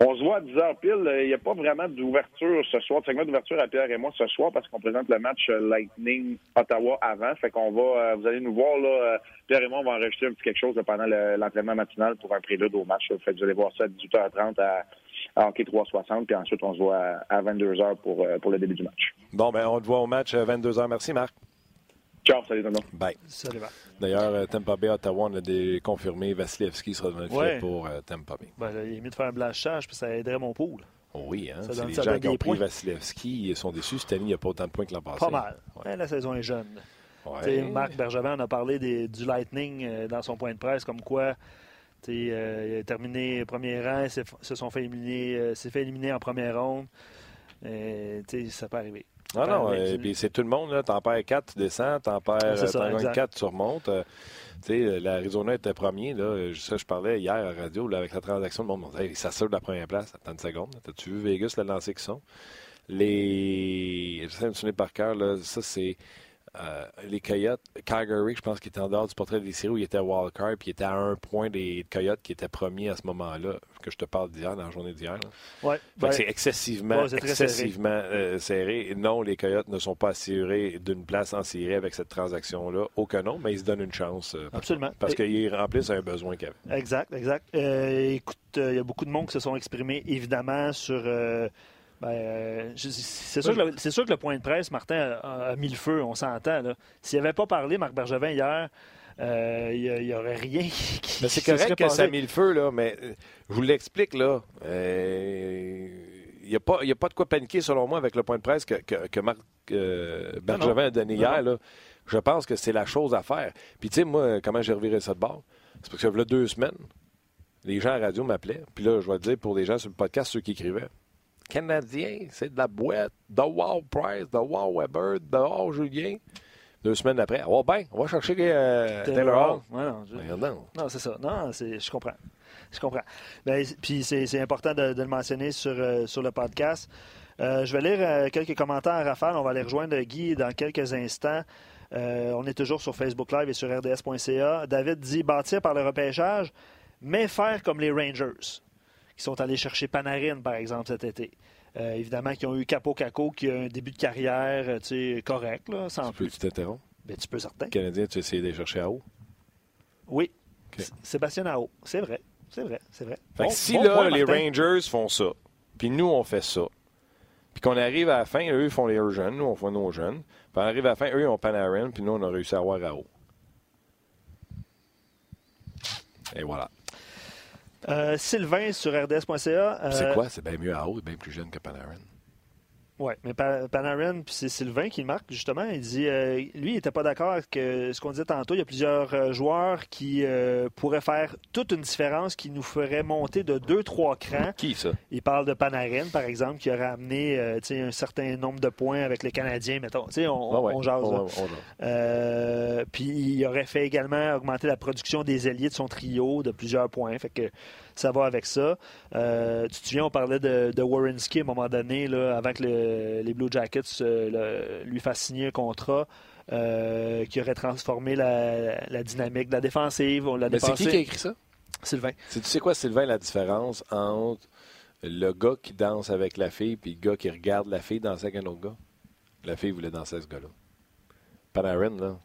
on se voit à 10h pile. Il n'y a pas vraiment d'ouverture ce soir, de segment d'ouverture à Pierre et moi ce soir parce qu'on présente le match euh, Lightning Ottawa avant. Fait qu'on va, euh, vous allez nous voir, là, euh, Pierre et moi, on va enregistrer un petit quelque chose pendant l'entraînement matinal pour un prélude au match. Fait que vous allez voir ça à 18h30 à, à Hockey 360. Puis ensuite, on se voit à, 22h pour, pour le début du match. Bon, ben on te voit au match à 22h. Merci, Marc. Ciao, salut, Tonton. Bye. Salut, Marc. D'ailleurs, euh, Tampa Bay, Ottawa, on a confirmé Vasilevski sera dans le filet pour euh, Tampa Bay. Ben, il est mieux de faire un blachage, puis ça aiderait mon pool. oui, hein, c'est les gens qui ont pris Vasilevski ils sont déçus. Cette année, il n'y a pas autant de points que l'an passé. Pas mal. la saison est jeune. Marc Bergevin en a parlé du Lightning euh, dans son point de presse, comme quoi il a terminé premier rang, se sont fait éliminer, s'est fait éliminer en première ronde. ça peut arriver. Non, non, et puis c'est tout le monde. T'en perds 4, tu descends. T'en perds 4, tu remontes. Euh, l'Arizona était premier. Là. Ça, je parlais hier à la radio là, avec la transaction. Le monde me disait ça sort de la première place. Attends une seconde. T'as-tu vu Vegas, le lancer qu'ils sont? Les. Je sais me souvenir par cœur. Là, ça, c'est euh, les Coyotes, Calgary, je pense qu'il était en dehors du portrait des séries où il était wildcard, puis il était à un point des Coyotes qui étaient premiers à ce moment-là, que je te parle d'hier, dans la journée d'hier. Ouais, c'est excessivement, excessivement euh, serré. Non, les Coyotes ne sont pas assurés d'une place en série avec cette transaction-là. Aucun nom, mais ils se donnent une chance. Euh, Absolument. Parce qu'ils remplissent un besoin qu'ils avaient. Exact, exact. écoute, il y a beaucoup de monde qui se sont exprimés, évidemment, sur ben, euh, c'est sûr, que le point de presse, Martin, a, mis le feu, on s'entend. S'il n'avait pas parlé, Marc Bergevin, hier, euh, il n'y aurait rien qui C'est correct que ça a mis le feu, là, mais euh, je vous l'explique, là. Il n'y a, pas, a pas de quoi paniquer, selon moi, avec le point de presse que, que, Marc Bergevin a donné hier. Là. Je pense que c'est la chose à faire. Puis, tu sais, moi, comment j'ai reviré ça de bord? C'est parce que, il y a deux semaines, les gens à la radio m'appelaient. Puis là, je vais te dire, pour les gens sur le podcast, ceux qui écrivaient, Canadien, c'est de la boîte. The Wow Price, The Wow Weber, The Wow Julien. Deux semaines après, oh ben, on va chercher euh, Taylor Hall. non, non. c'est ça. Non, je comprends. Je comprends. Ben, puis c'est important de, le mentionner sur, euh, sur le podcast. Euh, je vais lire quelques commentaires à rafale. On va aller rejoindre Guy dans quelques instants. on est toujours sur Facebook Live et sur RDS.ca. David dit bâtir par le repêchage, mais faire comme les Rangers qui sont allés chercher Panarin, par exemple, cet été. Euh, évidemment, qui ont eu Capo Caco, qui a un début de carrière euh, correct, là, sans tu peux, Tu t'interromps? Ben, tu peux, certain. Canadien, tu essayé de chercher à haut? Oui. Sébastien Ao, c'est vrai. C'est vrai, c'est vrai. si là, les Rangers font ça, puis nous, on fait ça, puis qu'on arrive à la fin, eux, ils font les jeunes, nous, on fait nos jeunes, puis on arrive à la fin, eux, ils ont Panarin, puis nous, on a réussi à avoir à haut. Et voilà. Euh, Sylvain sur RDS.ca. c'est euh, quoi? C'est bien mieux à haut, bien plus jeune que Panarin. Oui, mais Panarin, puis c'est Sylvain qui le marque, justement. Il dit, euh, lui, il n'était pas d'accord avec euh, ce qu'on disait tantôt. Il y a plusieurs euh, joueurs qui pourraient faire toute une différence, qui nous ferait monter de 2-3 crans. Qui, ça? Il parle de Panarin, par exemple, qui aurait amené un certain nombre de points avec les Canadiens, mettons. On, on, on, jase. puis il aurait fait également augmenter la production des alliés de son trio de plusieurs points. Fait que ça va avec ça. Euh, tu te souviens, on parlait de, de Warrenski à un moment donné, là, avant que les Blue Jackets euh, lui fassent signer un contrat. Euh, qui aurait transformé la, dynamique de la défensive. Mais c'est qui qui a écrit ça? Sylvain. Tu sais quoi, Sylvain, la différence entre le gars qui danse avec la fille et le gars qui regarde la fille danser avec un autre gars? La fille voulait danser avec ce gars-là. Panarin, là,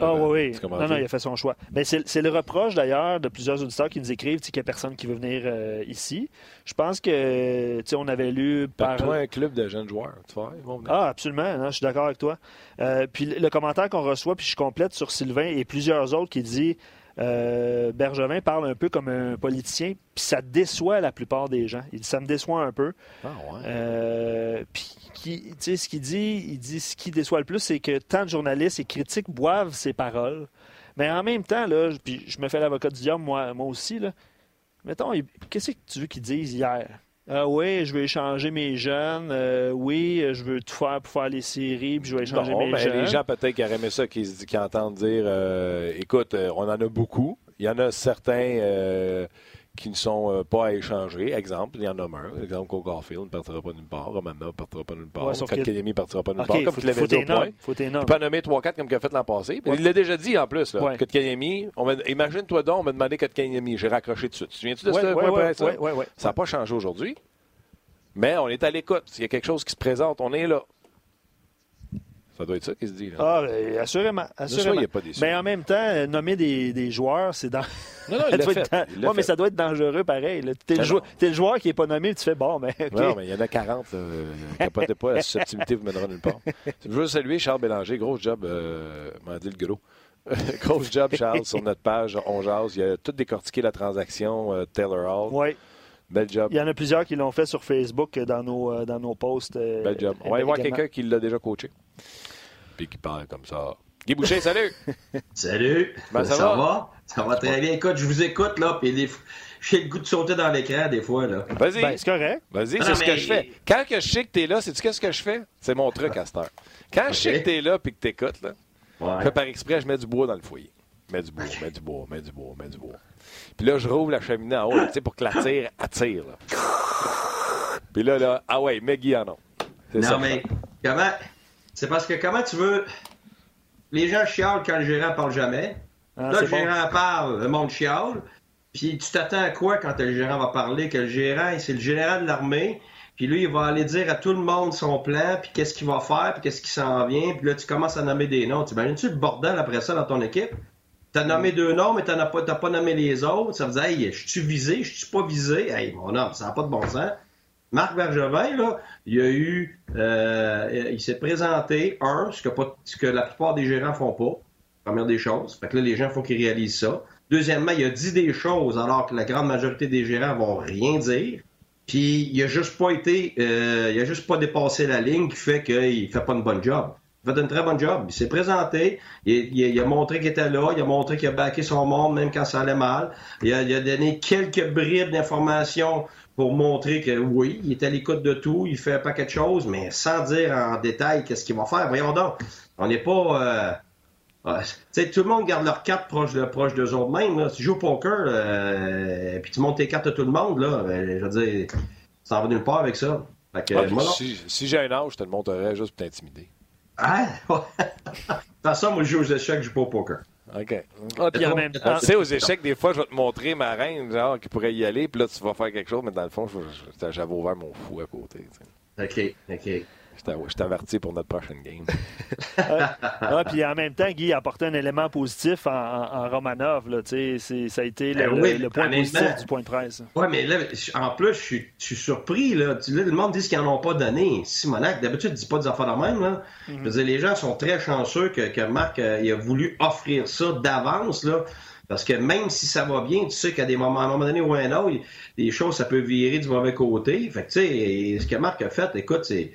Ah oui, oui. Non, non, il a fait son choix. Mais c'est le reproche d'ailleurs de plusieurs auditeurs qui nous écrivent qu'il n'y a personne qui veut venir euh, ici. Je pense que on avait lu par. toi un club de jeunes joueurs, tu vois, Ah, absolument, je suis d'accord avec toi. Euh, puis le commentaire qu'on reçoit, puis je complète sur Sylvain et plusieurs autres qui dit euh, Bergevin parle un peu comme un politicien, puis ça déçoit la plupart des gens. Il ça me déçoit un peu. Ah ouais. Euh, ce qu'il dit, il dit ce qui déçoit le plus, c'est que tant de journalistes et critiques boivent ses paroles. Mais en même temps, là, puis je me fais l'avocat du diable, moi, moi aussi, là. Mettons, qu'est-ce que tu veux qu'ils disent hier? Ah oui, je veux échanger mes jeunes. Euh, oui, je veux tout faire pour faire les séries, puis je veux échanger mes jeunes. Les gens peut-être qui aimé ça, qui, qui entendent dire euh, écoute, euh, on en a beaucoup. Il y en a certains qui ne sont pas à échanger. Exemple, il y en a un. Exemple, Cole Garfield ne partira pas nulle part. Romana ne partira pas nulle part. Ouais, Kotkaniemi ne partira pas nulle part. Comme tu l'avais dit au point. Faut tu peux nommer 3-4 comme il a fait l'an passé. Il l'a déjà dit en plus. Ouais. imagine-toi donc, on m'a demandé Kotkaniemi. J'ai raccroché tout de suite. Tu te souviens-tu de ce point Ça? n'a pas changé aujourd'hui. Mais on est à l'écoute. S'il y a quelque chose qui se présente, on est là. Ça doit être ça qui se dit. Là. Ah, ben, assurément. assurément. a pas mais en même temps, euh, nommer des, des joueurs, c'est dans. Non, non, il l'a fait. Oui, mais ça doit être dangereux pareil. Tu es, le joueur qui n'est pas nommé, tu fais bon, mais. Non, mais il y en a 40. Euh, capotez pas, la susceptibilité vous mènera nulle part. Je veux saluer Charles Bélanger. Gros job, euh, m'a dit le gros. gros job, Charles, sur notre page On Jase. Il a tout décortiqué la transaction euh, Taylor Hall. Oui. Bel job. Il y en a plusieurs qui l'ont fait sur Facebook dans nos, euh, dans nos posts. Euh, Bel job. On va aller voir quelqu'un qui l'a déjà coaché. Puis qui parle comme ça. Guy Boucher, salut! salut! Ben, ça, va? Ça va très bien. Écoute, je vous écoute, là, puis j'ai le goût de sauter dans l'écran, des fois, là. Vas-y. Ben, c'est correct. Vas-y, c'est ce que je fais. Quand que je sais que t'es là, c'est tu qu'est-ce que je fais? C'est mon truc à cette heure. Quand je sais que t'es là puis que t'écoutes, là, ouais. par exprès, je mets du bois dans le foyer. Mets du bois, mets du bois, mets du bois, mets du bois. Puis là, je rouvre la cheminée en haut, tu sais, pour que la tire attire. Là. Puis là, là, ah ouais, Maggie en Non, ça. mais comment. C'est parce que comment tu veux. Les gens chialent quand le gérant parle jamais. Ah, là, le gérant parle, le monde chiale. Puis tu t'attends à quoi quand le gérant va parler? Que le gérant, c'est le général de l'armée. Puis lui, il va aller dire à tout le monde son plan, puis qu'est-ce qu'il va faire, puis qu'est-ce qui s'en vient. Puis là, tu commences à nommer des noms. Tu imagines-tu le bordel après ça dans ton équipe? T'as nommé deux noms, mais t'as pas, pas nommé les autres. Ça dire, hey, je suis visé, je suis pas visé. Hey, mon homme, ça n'a pas de bon sens. Marc Bergevin, là, il a eu, euh, il s'est présenté, un, ce que, pas, ce que la plupart des gérants font pas, première des choses. Fait que là, les gens, il faut qu'ils réalisent ça. Deuxièmement, il a dit des choses alors que la grande majorité des gérants vont rien dire. Puis il a juste pas été, euh, il a juste pas dépassé la ligne qui fait qu'il fait pas une bonne job. Il fait un très bon job. Il s'est présenté, il, a montré qu'il était là, il a montré qu'il a baqué son monde même quand ça allait mal. Il a, donné quelques bribes d'informations pour montrer que oui, il est à l'écoute de tout, il fait un paquet de choses, mais sans dire en détail qu'est-ce qu'il va faire. Voyons donc, on n'est pas... Euh, sais, tout le monde garde leurs cartes proches de proche d'eux autres même. Là. Si tu joues au poker, euh, puis tu montes tes cartes à tout le monde, là, ben, je veux dire, ça va nulle part avec ça. Fait que, si, si j'ai un âge, je te le montrerais juste pour t'intimider. Ah, ouais. Dans ça, moi, je joue aux échecs, je joue pas au poker. OK. Ah, puis en même temps. Tu sais, aux échecs, des fois, je vais te montrer ma reine, genre, qui pourrait y aller, puis là, tu vas faire quelque chose, mais dans le fond, j'avais ouvert mon fou à côté. OK, OK. Je t'avertis pour notre prochaine game. ah, puis en même temps, Guy a apporté un élément positif en, Romanov. Là, ça a été le, ben point positif du point de presse. Oui, mais là, en plus, je suis, surpris. Là. le monde dit qu'ils n'en ont pas donné. Simonac, d'habitude, il ne dit pas des affaires de même. Là. Je veux dire, les gens sont très chanceux que, Marc euh, il a voulu offrir ça d'avance. Là. Parce que même si ça va bien, tu sais qu'à des moments, à un moment donné ou un autre, des choses, ça peut virer du mauvais côté. Fait que, tu sais, ce que Marc a fait, écoute, c'est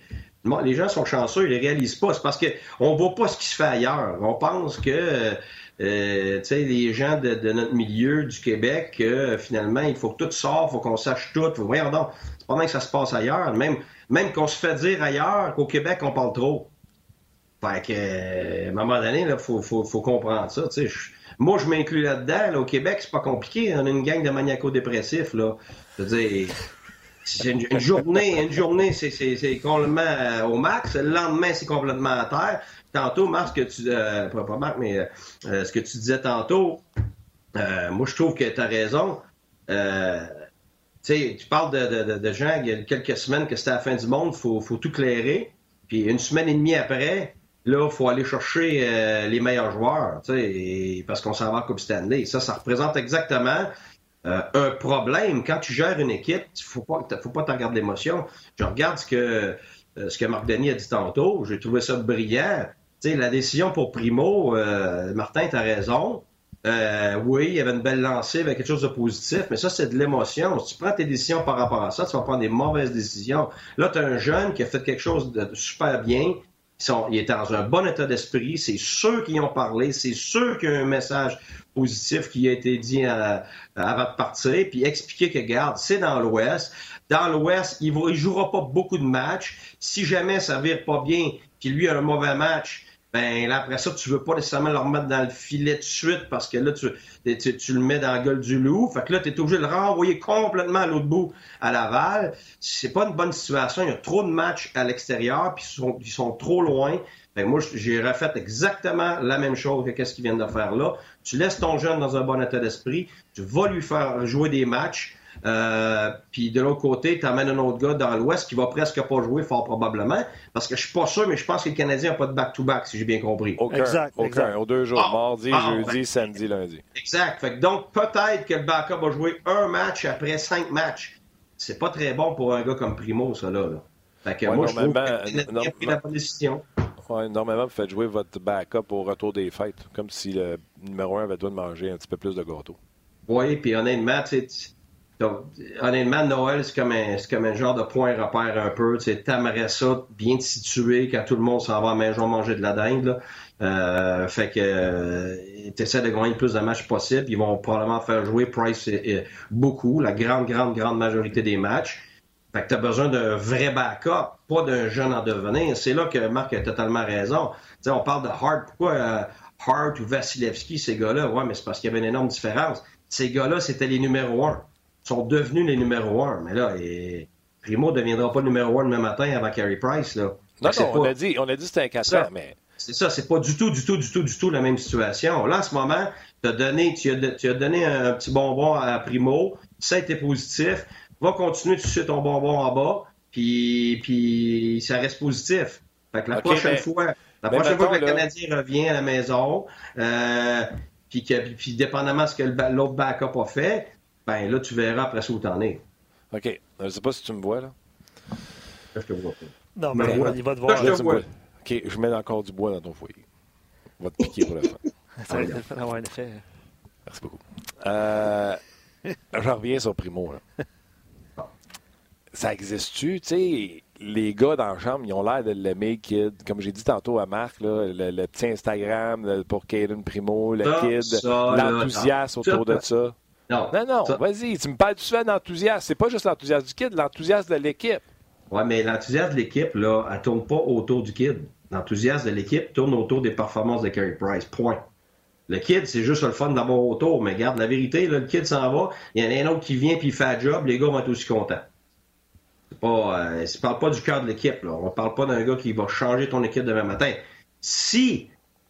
les gens sont chanceux, ils ne réalisent pas. C'est parce qu'on ne voit pas ce qui se fait ailleurs. On pense que euh, les gens de, notre milieu du Québec, que finalement, il faut que tout sorte, il faut qu'on sache tout. Voyons donc, c'est pas mal que ça se passe ailleurs. Même, même qu'on se fait dire ailleurs qu'au Québec, on parle trop. Fait que, euh, à un moment donné, il faut, faut, faut, comprendre ça. moi, je m'inclus là-dedans. Là, au Québec, c'est pas compliqué. On a une gang de maniaco-dépressifs. Je veux dire, une, une, journée, une journée, c'est complètement euh, au max. Le lendemain, c'est complètement à terre. Tantôt, Marc, ce que tu, euh, euh, disais tantôt, moi, je trouve que tu as raison. tu parles de, de, gens, il y a quelques semaines que c'était la fin du monde, il faut, faut tout clairer. Puis une semaine et demie après, là, il faut aller chercher euh, les meilleurs joueurs, parce qu'on s'en va en Coupe Stanley. Ça, ça représente exactement euh, un problème. Quand tu gères une équipe, il faut pas, faut pas t'en garder d'émotion. Je regarde ce que, ce que Marc Denis a dit tantôt. J'ai trouvé ça brillant. sais, la décision pour Primo, Martin, tu as raison. Euh, oui, il y avait une belle lancée avec quelque chose de positif, mais ça, c'est de l'émotion. Si tu prends tes décisions par rapport à ça, tu vas prendre des mauvaises décisions. Là, tu as un jeune qui a fait quelque chose de super bien. Il est dans un bon état d'esprit. C'est ceux qui ont parlé. C'est ceux qui ont un message positif qui a été dit avant de partir. Puis expliquer que, garde, c'est dans l'Ouest. Dans l'Ouest, il ne jouera pas beaucoup de matchs. Si jamais ça vire pas bien, puis lui a un mauvais match, ben là, après ça, tu veux pas nécessairement le remettre dans le filet de suite parce que là, tu, tu, le mets dans la gueule du loup. Fait que là, tu es obligé de le renvoyer complètement à l'autre bout à Laval. C'est pas une bonne situation. Il y a trop de matchs à l'extérieur, puis ils sont, ils sont trop loin. Ben moi, j'ai refait exactement la même chose que ce qu'ils viennent de faire là. Tu laisses ton jeune dans un bon état d'esprit, tu vas lui faire jouer des matchs, euh, puis de l'autre côté, tu amènes un autre gars dans l'Ouest qui va presque pas jouer, fort probablement. Parce que je suis pas sûr, mais je pense que les Canadiens n'ont pas de back-to-back, si j'ai bien compris. Aucun, exact, aucun. Aux deux jours, ah, mardi, ah, jeudi, samedi, lundi. Exact. Fait donc, peut-être que le backup va jouer un match après cinq matchs. C'est pas très bon pour un gars comme Primo, ça, là. Fait que moi, je trouve que pris la bonne décision. Ouais, normalement, vous faites jouer votre backup au retour des fêtes, comme si le numéro un avait besoin de manger un petit peu plus de gâteau. Oui, puis honnêtement, tu sais, donc, honnêtement, Noël, c'est comme, un, comme un genre de point repère un peu. Tu aimerais ça bien te situer quand tout le monde s'en va à la maison manger de la dinde. Euh, fait que euh, tu essaies de gagner le plus de matchs possible. Ils vont probablement faire jouer Price beaucoup, la grande, grande, grande majorité des matchs. Fait que tu as besoin d'un vrai backup, pas d'un jeune en devenir. C'est là que Marc a totalement raison. sais, on parle de Hart. Pourquoi euh, Hart ou Vasilevski, ces gars-là? Ouais, mais c'est parce qu'il y avait une énorme différence. Ces gars-là, c'était les numéros un sont devenus les numéros un. Mais là, et... Primo ne deviendra pas numéro un le même matin avant Carey Price. Là. Non, non, on, a dit, on a dit que c'était un 4 ans, mais. C'est ça, c'est pas du tout, du tout, du tout, du tout la même situation. Là, en ce moment, as donné, tu, as, tu as donné un petit bonbon à Primo, ça a été positif, va continuer de sucer ton bonbon en bas, puis, puis ça reste positif. Fait que la prochaine fois, la prochaine fois que le Canadien revient à la maison, euh, puis, que, puis dépendamment de ce que l'autre backup a fait, ben là, tu verras après ça où t'en es. OK. Je ne sais pas si tu me vois, là. Je te vois pas. Non, mais il va te voir. Je te vois. OK, je mets encore du bois dans ton foyer. On va te piquer pour la fin. Ça va avoir un effet. Merci beaucoup. Euh, J'en reviens sur Primo. Là. Ça existe-tu? Tu sais, les gars dans la chambre, ils ont l'air de l'aimer, Kid. Comme j'ai dit tantôt à Marc, là, le, petit Instagram pour Caden Primo, le Kid, l'enthousiasme autour de ça. Non. Non, non, vas-y, tu me parles souvent d'enthousiasme. C'est pas juste l'enthousiasme du kid, l'enthousiasme de l'équipe. Oui, mais l'enthousiasme de l'équipe, là, elle tourne pas autour du kid. L'enthousiasme de l'équipe tourne autour des performances de Carey Price. Point. Le kid, c'est juste le fun d'avoir autour, mais regarde, la vérité, là, le kid s'en va, il y en a un autre qui vient puis il fait le job, les gars vont être aussi contents. C'est pas, euh, ne parle pas du cœur de l'équipe, là. On parle pas d'un gars qui va changer ton équipe demain matin. Si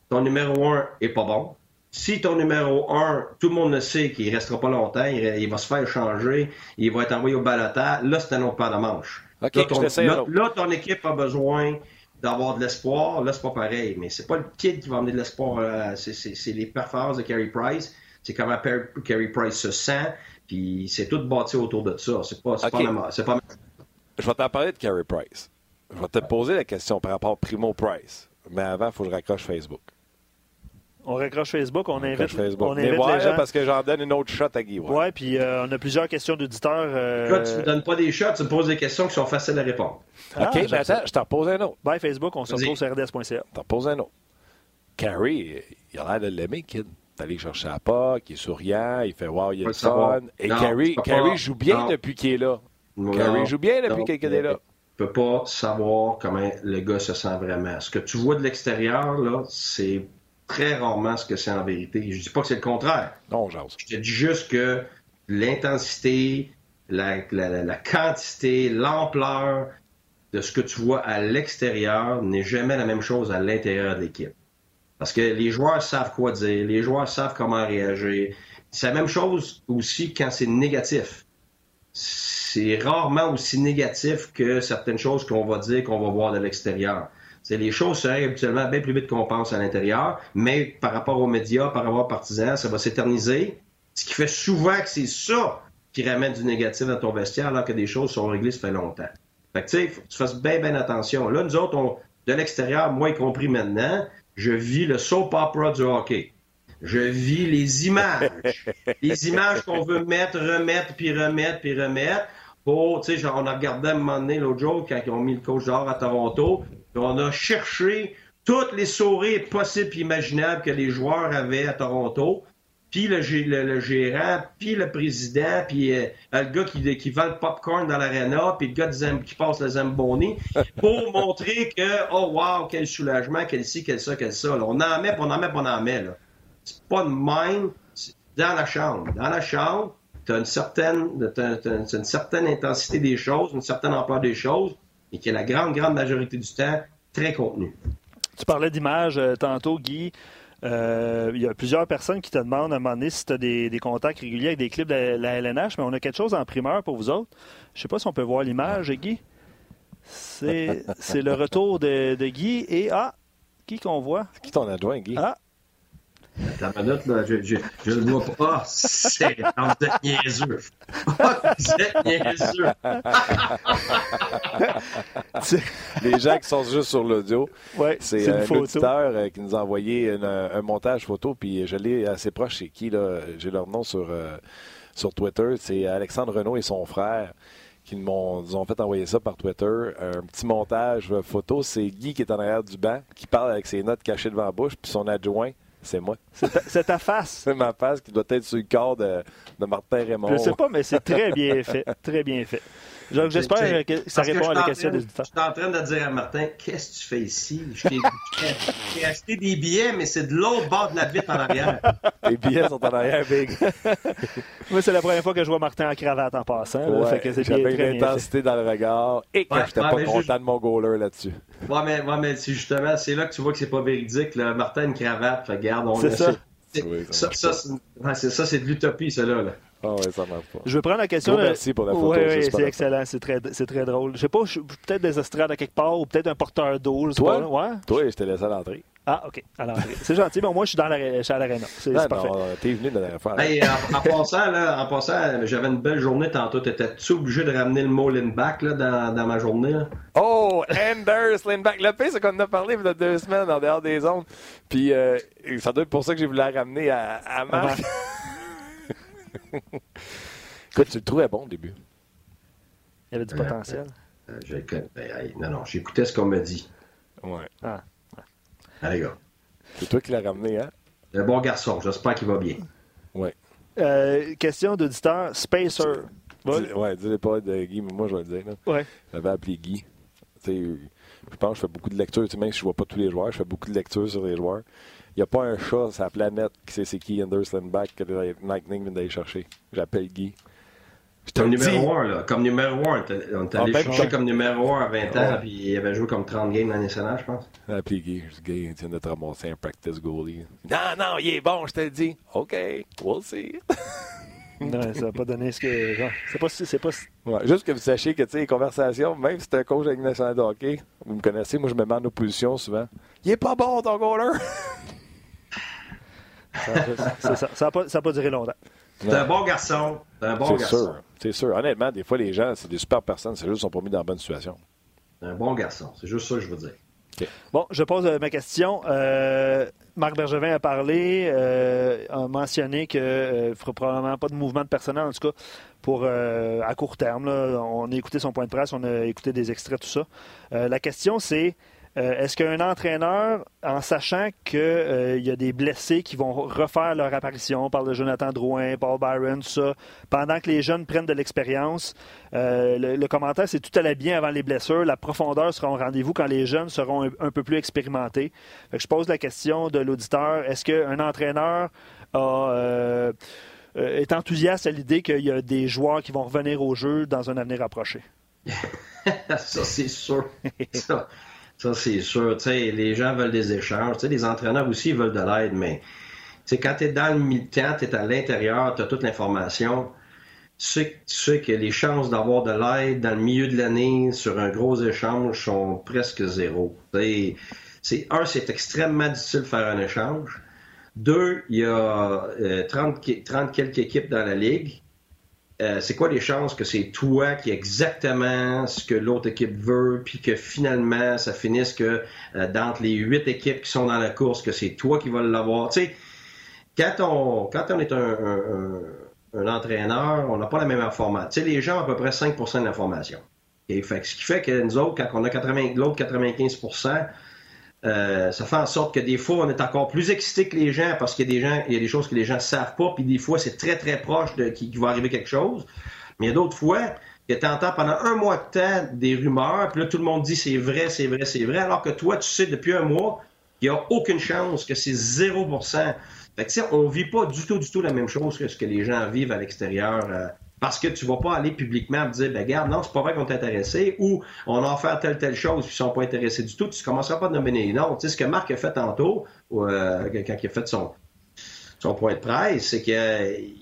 ton numéro un est pas bon, si ton numéro 1, tout le monde le sait qu'il ne restera pas longtemps, il, va se faire changer, il va être envoyé au balotage, là, c'est un autre pas de manche. là, ton, équipe a besoin d'avoir de l'espoir. Là, c'est pas pareil. Mais c'est pas le kid qui va amener de l'espoir. Euh, c'est les performances de Carey Price. C'est comment Carey Price se sent. Puis c'est tout bâti autour de ça. C'est pas, pas, pas, Je vais t'en parler de Carey Price. Je vais te poser la question par rapport à Primo Price. Mais avant, il faut que je raccroche Facebook. On raccroche Facebook, on, invite, Facebook. On invite les gens. parce que j'en donne une autre shot à Guy. Oui, ouais, puis euh, on a plusieurs questions d'auditeurs. Euh... tu ne me donnes pas des shots, tu me poses des questions qui sont faciles à répondre. Ah, OK, mais attends, je t'en repose un autre. Bye Facebook, on se retrouve sur rds.ca. T'en repose un autre. Carrie, il a l'air de l'aimer, Kid. T'es allé chercher à pas, qui est souriant, il fait Wow, il est le fun. Et Carrie, Carrie joue bien depuis qu'il est là. Carrie joue bien depuis qu'il est là. Tu peux pas savoir comment le gars se sent vraiment. Ce que tu vois de l'extérieur, là, c'est très rarement ce que c'est en vérité. Je dis pas que c'est le contraire. Non, j'ose. Je te dis juste que l'intensité, la, quantité, l'ampleur de ce que tu vois à l'extérieur n'est jamais la même chose à l'intérieur de l'équipe. Parce que les joueurs savent quoi dire, les joueurs savent comment réagir. C'est la même chose aussi quand c'est négatif. C'est rarement aussi négatif que certaines choses qu'on va dire qu'on va voir de l'extérieur. Les choses seraient habituellement bien plus vite qu'on pense à l'intérieur, mais par rapport aux médias, par rapport aux partisans, ça va s'éterniser. Ce qui fait souvent que c'est ça qui ramène du négatif dans ton vestiaire, alors que des choses sont réglées ça fait longtemps. Fait que tu sais, faut que tu fasses bien, bien attention. Là, nous autres, on, de l'extérieur, moi y compris maintenant, je vis le soap opera du hockey. Je vis les images. les images qu'on veut mettre, remettre, puis remettre, puis remettre. Pour, tu sais, on a regardé à un moment donné l'autre jour quand ils ont mis le coach d'or à Toronto. On a cherché toutes les sourires possibles et imaginables que les joueurs avaient à Toronto puis le, gérant, puis le président, puis euh, le gars qui, qui vend le popcorn dans l'arena, puis le gars qui passe le Zamboni, pour montrer que, oh wow, quel soulagement, quel ci, quel ça, quel ça. On en met, on en met, on en met. C'est pas de même dans la chambre. Dans la chambre, tu as une certaine intensité des choses, une certaine ampleur des choses, et qui est la grande, grande majorité du temps très contenu. Tu parlais d'image euh, tantôt, Guy. Euh, il y a plusieurs personnes qui te demandent à un moment donné si tu as des, contacts réguliers avec des clips de la LNH, mais on a quelque chose en primeur pour vous autres. Je ne sais pas si on peut voir l'image, Guy. C'est le retour de, Guy. Et ah, qui qu'on voit? Qui ton adjoint, Guy? Ah, ta minute, là, je, je, je le vois pas. C'est vous êtes niaiseux. Ah, vous êtes niaiseux. Les gens qui sont juste sur l'audio, ouais, c'est un auditeur euh, qui nous a envoyé un montage photo, puis je l'ai assez proche. C'est qui, là? J'ai leur nom sur, euh, sur Twitter. C'est Alexandre Renault et son frère qui nous ont, fait envoyer ça par Twitter. Un petit montage photo. C'est Guy qui est en arrière du banc, qui parle avec ses notes cachées devant la bouche, puis son adjoint c'est moi. C'est ta, face. c'est ma face qui doit être sur le corps de, Martin Raymond. Je sais pas, mais c'est très bien fait. Très bien fait. J'espère que ça répond à la question des auditeurs. Je suis en train de dire à Martin, qu'est-ce que tu fais ici? J'ai acheté des billets, mais c'est de l'autre bord de la vitre en arrière. Les billets sont en arrière, Big. Moi, c'est la première fois que je vois Martin en cravate en passant. J'avais une intensité dans le regard et que je n'étais pas content de mon goaler là-dessus. Ouais, mais, ouais, mais justement, c'est là que tu vois que c'est pas véridique. Là. Martin, une cravate, regarde, on C'est ça. Ça, ça, c'est de l'utopie, ça là. Ah ouais, ça marche pas. Je vais prendre la question. merci pour la photo. Oui, oui c'est excellent. C'est très, très drôle. Je sais pas, peut-être des estrades à quelque part ou peut-être un porteur d'eau. Toi? Pas, ouais? Toi, je t'ai laissé à l'entrée. Ah, OK, à l'entrée. c'est gentil, mais moi, je suis, dans la, je suis à l'aréna. C'est parfait. T'es venu de la faire. Hey, en, en, passant, là, en passant, j'avais une belle journée tantôt. T'étais-tu obligé de ramener le mot Lindback là, dans, dans ma journée? Là? Oh, Anders Lindback. Le pire, c'est qu'on en a parlé il y a deux semaines en dehors des ondes. Puis, euh, ça doit être pour ça que j'ai voulu la ramener à, à Marc. Écoute, tu le trouvais bon au début. Il y avait du potentiel. Euh, ben, non, non, j'écoutais ce qu'on m'a dit. Ouais. Ah. Allez, gars. C'est toi qui l'as ramené, hein? Un bon garçon, j'espère qu'il va bien. Oui. Euh, question d'auditeur, Spacer. Dis, ouais, dis-le pas de Guy, mais moi je vais le dire. Là. Ouais. J'avais appelé Guy. je pense que je fais beaucoup de lectures. Même si je ne vois pas tous les joueurs, je fais beaucoup de lectures sur les joueurs. Il n'y a pas un chat sur la planète qui sait c'est qui Anderson Back que Lightning vient d'aller chercher. J'appelle Guy. Comme numéro 1, là. Comme numéro 1. On est allé chercher comme numéro 1 à 20 ans, puis il avait joué comme 30 games l'année nationale, je pense. Ah, puis Guy, il vient de te ramasser un practice goalie. Non, non, il est bon, je te le dis. OK, we'll see. non, ça va pas donner ce que. C'est pas. C'est pas... Ouais, juste que vous sachiez que, tu sais, les conversations, même si c'est un coach avec national de hockey, vous me connaissez, moi, je me mets en opposition souvent. Il est pas bon, ton goaler! Ça n'a pas, pas duré longtemps. C'est un bon garçon. C'est un bon garçon. Sûr. C'est sûr. Honnêtement, des fois, les gens, c'est des super personnes, c'est juste qu'ils sont pas mis dans la bonne situation. Un bon garçon. C'est juste ça que je veux dire. Bon, je pose euh, ma question. Euh, Marc Bergevin a parlé, euh, a mentionné qu'il ne fera probablement pas de mouvement de personnel, en tout cas, pour à court terme. On a écouté son point de presse, on a écouté des extraits, tout ça. la question, c'est euh, est-ce qu'un entraîneur, en sachant qu'il euh, y a des blessés qui vont refaire leur apparition, on parle Jonathan Drouin, Paul Byron, tout ça, pendant que les jeunes prennent de l'expérience, euh, le, commentaire c'est tout allait bien avant les blessures, la profondeur sera au rendez-vous quand les jeunes seront un, peu plus expérimentés. je pose la question de l'auditeur, est-ce qu'un entraîneur est enthousiaste à l'idée qu'il y a des joueurs qui vont revenir au jeu dans un avenir approché? ça, c'est sûr. C'est sûr. les gens veulent des échanges. les entraîneurs aussi veulent de l'aide, mais quand tu es dans le militant, tu es à l'intérieur, tu as toute l'information. tu sais, que les chances d'avoir de l'aide dans le milieu de l'année sur un gros échange sont presque zéro. C'est, un, c'est extrêmement difficile de faire un échange. Deux, il y a 30, euh, 30 quelques équipes dans la ligue. Euh, c'est quoi les chances que c'est toi qui exactement ce que l'autre équipe veut, puis que finalement ça finisse que euh, d'entre les huit équipes qui sont dans la course, que c'est toi qui vas l'avoir? Tu sais, quand on, quand on est un entraîneur, on n'a pas la même information. Tu sais, les gens ont à peu près 5% de l'information. Et fait, ce qui fait que nous autres, quand on a 80, l'autre 95 euh, ça fait en sorte que des fois, on est encore plus excité que les gens parce qu'il y a des gens, il y a des choses que les gens ne savent pas, puis des fois, c'est très, très proche qu'il va arriver quelque chose. Mais il y a d'autres fois que tu entends pendant un mois de temps des rumeurs, puis là, tout le monde dit c'est vrai, c'est vrai, c'est vrai, alors que toi, tu sais depuis un mois qu'il n'y a aucune chance, que c'est 0% fait que, on vit pas du tout, du tout la même chose que ce que les gens vivent à l'extérieur. Euh, parce que tu vas pas aller publiquement te dire, ben regarde, non, c'est pas vrai qu'on est intéressé, ou on a offert telle, telle chose, puis ils sont pas intéressés du tout, tu commenceras pas à nommer noms. Tu sais, ce que Marc a fait tantôt, euh, quand il a fait son, point de presse, c'est qu'il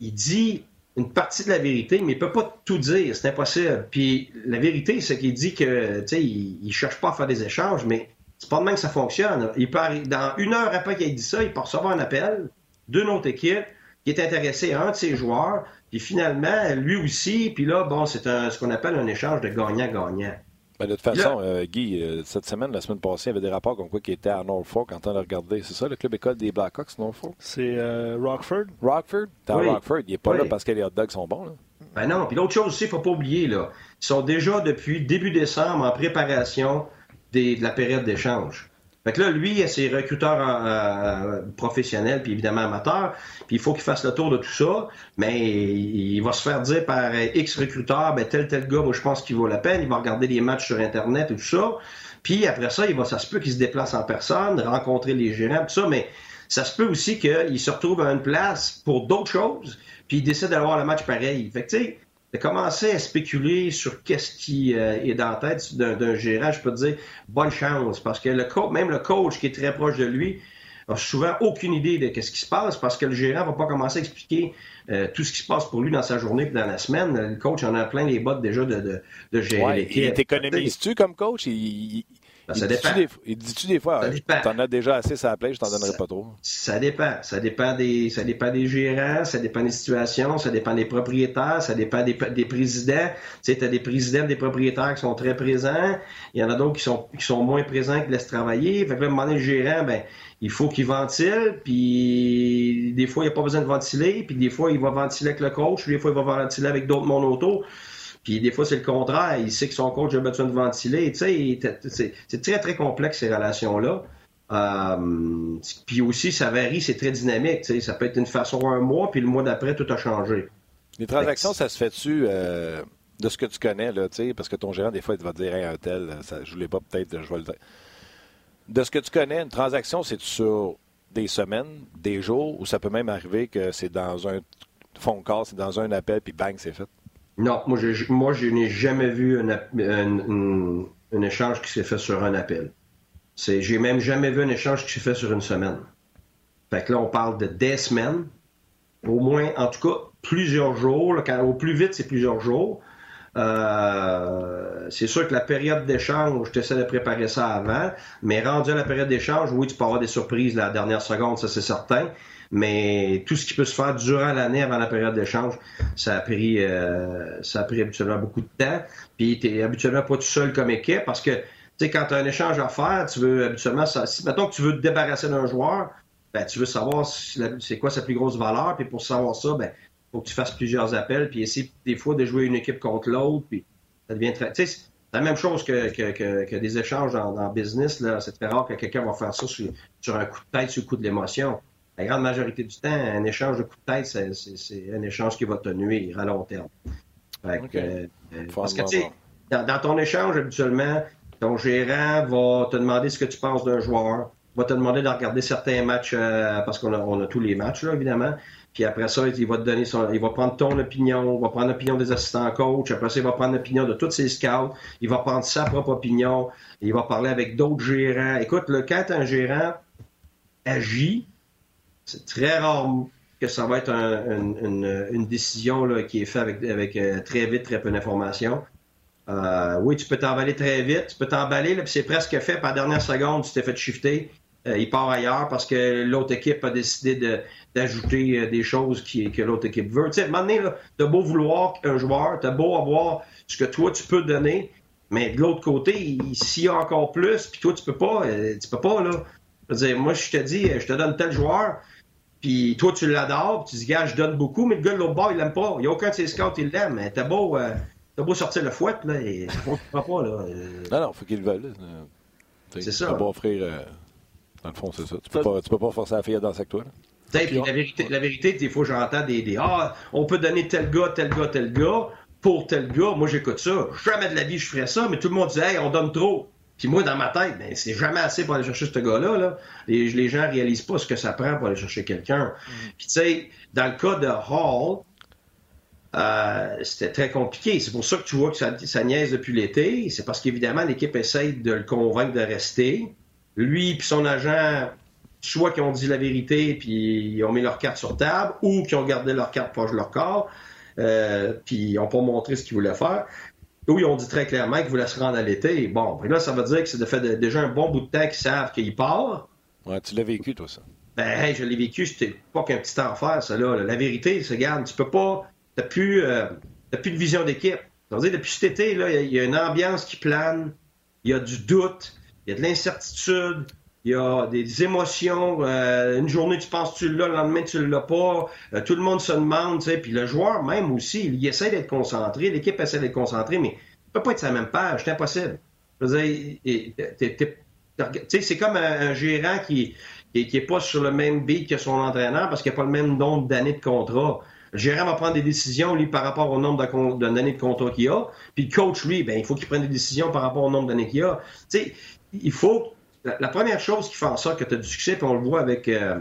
il dit une partie de la vérité, mais il peut pas tout dire, c'est impossible. Puis la vérité, c'est qu'il dit que, tu cherche pas à faire des échanges, mais c'est pas de même que ça fonctionne. Il dans une heure après qu'il ait dit ça, il peut recevoir un appel d'une autre équipe qui est intéressée à un de ses joueurs, puis finalement, lui aussi, puis là, bon, c'est ce qu'on appelle un échange de gagnant-gagnant. Ben, de toute façon, euh, Guy, euh, cette semaine, la semaine passée, il y avait des rapports comme quoi qui était à Norfolk en train de regarder. C'est ça, le club école des Blackhawks, Norfolk? C'est euh, Rockford. Rockford? Dans Rockford. Il n'est pas là parce que les hot dogs sont bons. Là. Ben non. Puis l'autre chose aussi, il ne faut pas oublier, là, ils sont déjà depuis début décembre en préparation de la période d'échange. Fait que là, lui, il a ses recruteurs euh, professionnels, puis évidemment amateurs, puis il faut qu'il fasse le tour de tout ça, mais il, va se faire dire par X recruteurs, ben tel, tel gars, moi je pense qu'il vaut la peine, il va regarder les matchs sur Internet et tout ça, puis après ça, il va, ça se peut qu'il se déplace en personne, rencontrer les gérants, tout ça, mais ça se peut aussi qu'il se retrouve à une place pour d'autres choses, puis il décide d'avoir le match pareil. Fait que tu de commencer à spéculer sur qu'est-ce qui euh, est dans la tête d'un gérant, je peux te dire bonne chance, parce que le même le coach qui est très proche de lui a souvent aucune idée de ce qui se passe, parce que le gérant va pas commencer à expliquer euh, tout ce qui se passe pour lui dans sa journée et dans la semaine. Le coach en a plein les bottes déjà de, de, gérer l'équipe. Et t'économises-tu comme coach? Ben, ça dépend. Il dit-tu des fois, t'en as déjà assez ça plaît, je t'en donnerai pas trop. Ça dépend. Ça dépend des, ça dépend des gérants, ça dépend des situations, ça dépend des propriétaires, ça dépend des, des présidents. Tu sais, t'as des présidents des propriétaires qui sont très présents. Il y en a d'autres qui sont, qui sont moins présents, qui laissent travailler. Fait que là, à un moment donné, le gérant, ben, il faut qu'il ventile, puis des fois, il n'y a pas besoin de ventiler, puis des fois, il va ventiler avec le coach, des fois, il va ventiler avec d'autres mon auto. Puis des fois, c'est le contraire. Il sait que son coach a besoin de ventiler. Tu sais, c'est très, très complexe, ces relations-là. Euh, puis aussi, ça varie, c'est très dynamique. Ça peut être une façon un mois, puis le mois d'après, tout a changé. Les transactions, ça se fait-tu euh, de ce que tu connais, là, tu sais, parce que ton gérant, des fois, il va te dire un tel, ça, je ne voulais pas, peut-être, je vais le. De ce que tu connais, une transaction, c'est sur des semaines, des jours, ou ça peut même arriver que c'est dans un phone call, c'est dans un appel, puis bang, c'est fait? Non, moi je, moi, je n'ai jamais vu un, échange qui s'est fait sur un appel. J'ai même jamais vu un échange qui s'est fait sur une semaine. Fait que là, on parle de des semaines, au moins, en tout cas, plusieurs jours. au plus vite, c'est plusieurs jours. Euh, c'est sûr que la période d'échange, je t'essaie de préparer ça avant, mais rendu à la période d'échange, oui, tu peux avoir des surprises la dernière seconde, ça c'est certain. Mais tout ce qui peut se faire durant l'année avant la période d'échange, ça a pris euh, ça a pris habituellement beaucoup de temps. Puis tu habituellement pas tout seul comme équipe parce que tu sais, quand tu as un échange à faire, tu veux habituellement. Si mettons que tu veux te débarrasser d'un joueur, ben tu veux savoir c'est quoi sa plus grosse valeur, puis pour savoir ça, ben faut que tu fasses plusieurs appels, puis essayer des fois de jouer une équipe contre l'autre, puis ça devient très. Tu sais, c'est la même chose que, que, des échanges dans, dans business. Là. C'est très rare que quelqu'un va faire ça sur, sur, un coup de tête, sur le coup de l'émotion la grande majorité du temps, un échange de coups de tête, c'est un échange qui va te nuire à long terme. Euh, parce que, tu sais, dans, ton échange, habituellement, ton gérant va te demander ce que tu penses d'un joueur, va te demander de regarder certains matchs, euh, parce qu'on a, on a tous les matchs, là, évidemment. Puis après ça, il va te donner son, il va prendre ton opinion, il va prendre l'opinion des assistants coach, après ça, il va prendre l'opinion de tous ses scouts, il va prendre sa propre opinion, il va parler avec d'autres gérants. Écoute, le, quand un gérant agit, c'est très rare que ça va être une, décision qui est faite avec, euh, très vite, très peu d'informations. Euh, oui, tu peux t'emballer très vite, tu peux t'emballer, puis c'est presque fait. Par la dernière seconde, tu t'es fait shifter. Euh, il part ailleurs parce que l'autre équipe a décidé d'ajouter des choses que l'autre équipe veut. Tu sais, à un moment donné, beau vouloir un joueur, t'as beau avoir ce que toi, tu peux donner, mais de l'autre côté, s'il y a encore plus, puis toi, tu peux pas, tu peux pas, là. Je dire, moi, je te dis, je te donne tel joueur, puis toi, tu l'adores, tu dis, gars, je donne beaucoup, mais le gars de l'autre bord, il l'aime pas. Il n'y a aucun de ses scouts, il l'aime. Mais t'as beau, euh, beau sortir le fouette, là, et pas, pas, là. Euh. Non, non, faut qu'il le veuille. C'est ça. Tu peux pas offrir. Euh, dans le fond, c'est ça. Tu peux, pas, tu peux pas forcer la fille à danser avec toi. Là. Puis la vérité, la vérité, des fois, j'entends des, des, Ah, on peut donner tel gars, tel gars, tel gars pour tel gars. Moi, j'écoute ça. Jamais de la vie, je ferais ça, mais tout le monde dit Hey, on donne trop. Puis moi, dans ma tête, ben, c'est jamais assez pour aller chercher ce gars-là. Là. Les, les gens réalisent pas ce que ça prend pour aller chercher quelqu'un. Mm. Puis tu sais, dans le cas de Hall, euh, c'était très compliqué. C'est pour ça que tu vois que ça, ça niaise depuis l'été. C'est parce qu'évidemment, l'équipe essaye de le convaincre de rester. Lui puis son agent, soit qu'ils ont dit la vérité puis ils ont mis leur carte sur table, ou qu'ils ont gardé leur carte proche de leur corps, euh, puis ils n'ont pas montré ce qu'ils voulaient faire. Oui, ont dit très clairement qu'ils voulaient se rendre à l'été. Bon, là, ça veut dire que c'est fait déjà un bon bout de temps qu'ils savent qu'il part. Ouais, tu l'as vécu, toi, ça. Ben, hey, je l'ai vécu, c'était pas qu'un petit enfer, ça, là. La vérité, c'est, regarde, tu peux pas, t'as plus, euh, plus de vision d'équipe. dire depuis cet été, là, il y, a une ambiance qui plane, il y a du doute, il y a de l'incertitude, il y a des émotions. Euh, une journée, tu penses tu l'as, le lendemain, tu l'as pas. Euh, tout le monde se demande. Puis le joueur, même aussi, il essaie d'être concentré. L'équipe essaie d'être concentrée, mais il peut pas être sur la même page. C'est impossible. C'est comme un, gérant qui qui n'est pas sur le même beat que son entraîneur parce qu'il n'a pas le même nombre d'années de contrat. Le gérant va prendre des décisions, lui, par rapport au nombre d'années de, contrat qu'il a. Puis le coach, lui, ben, il faut qu'il prenne des décisions par rapport au nombre d'années qu'il a. Il faut la, première chose qui fait en sorte que tu as du succès, puis on le voit avec, euh,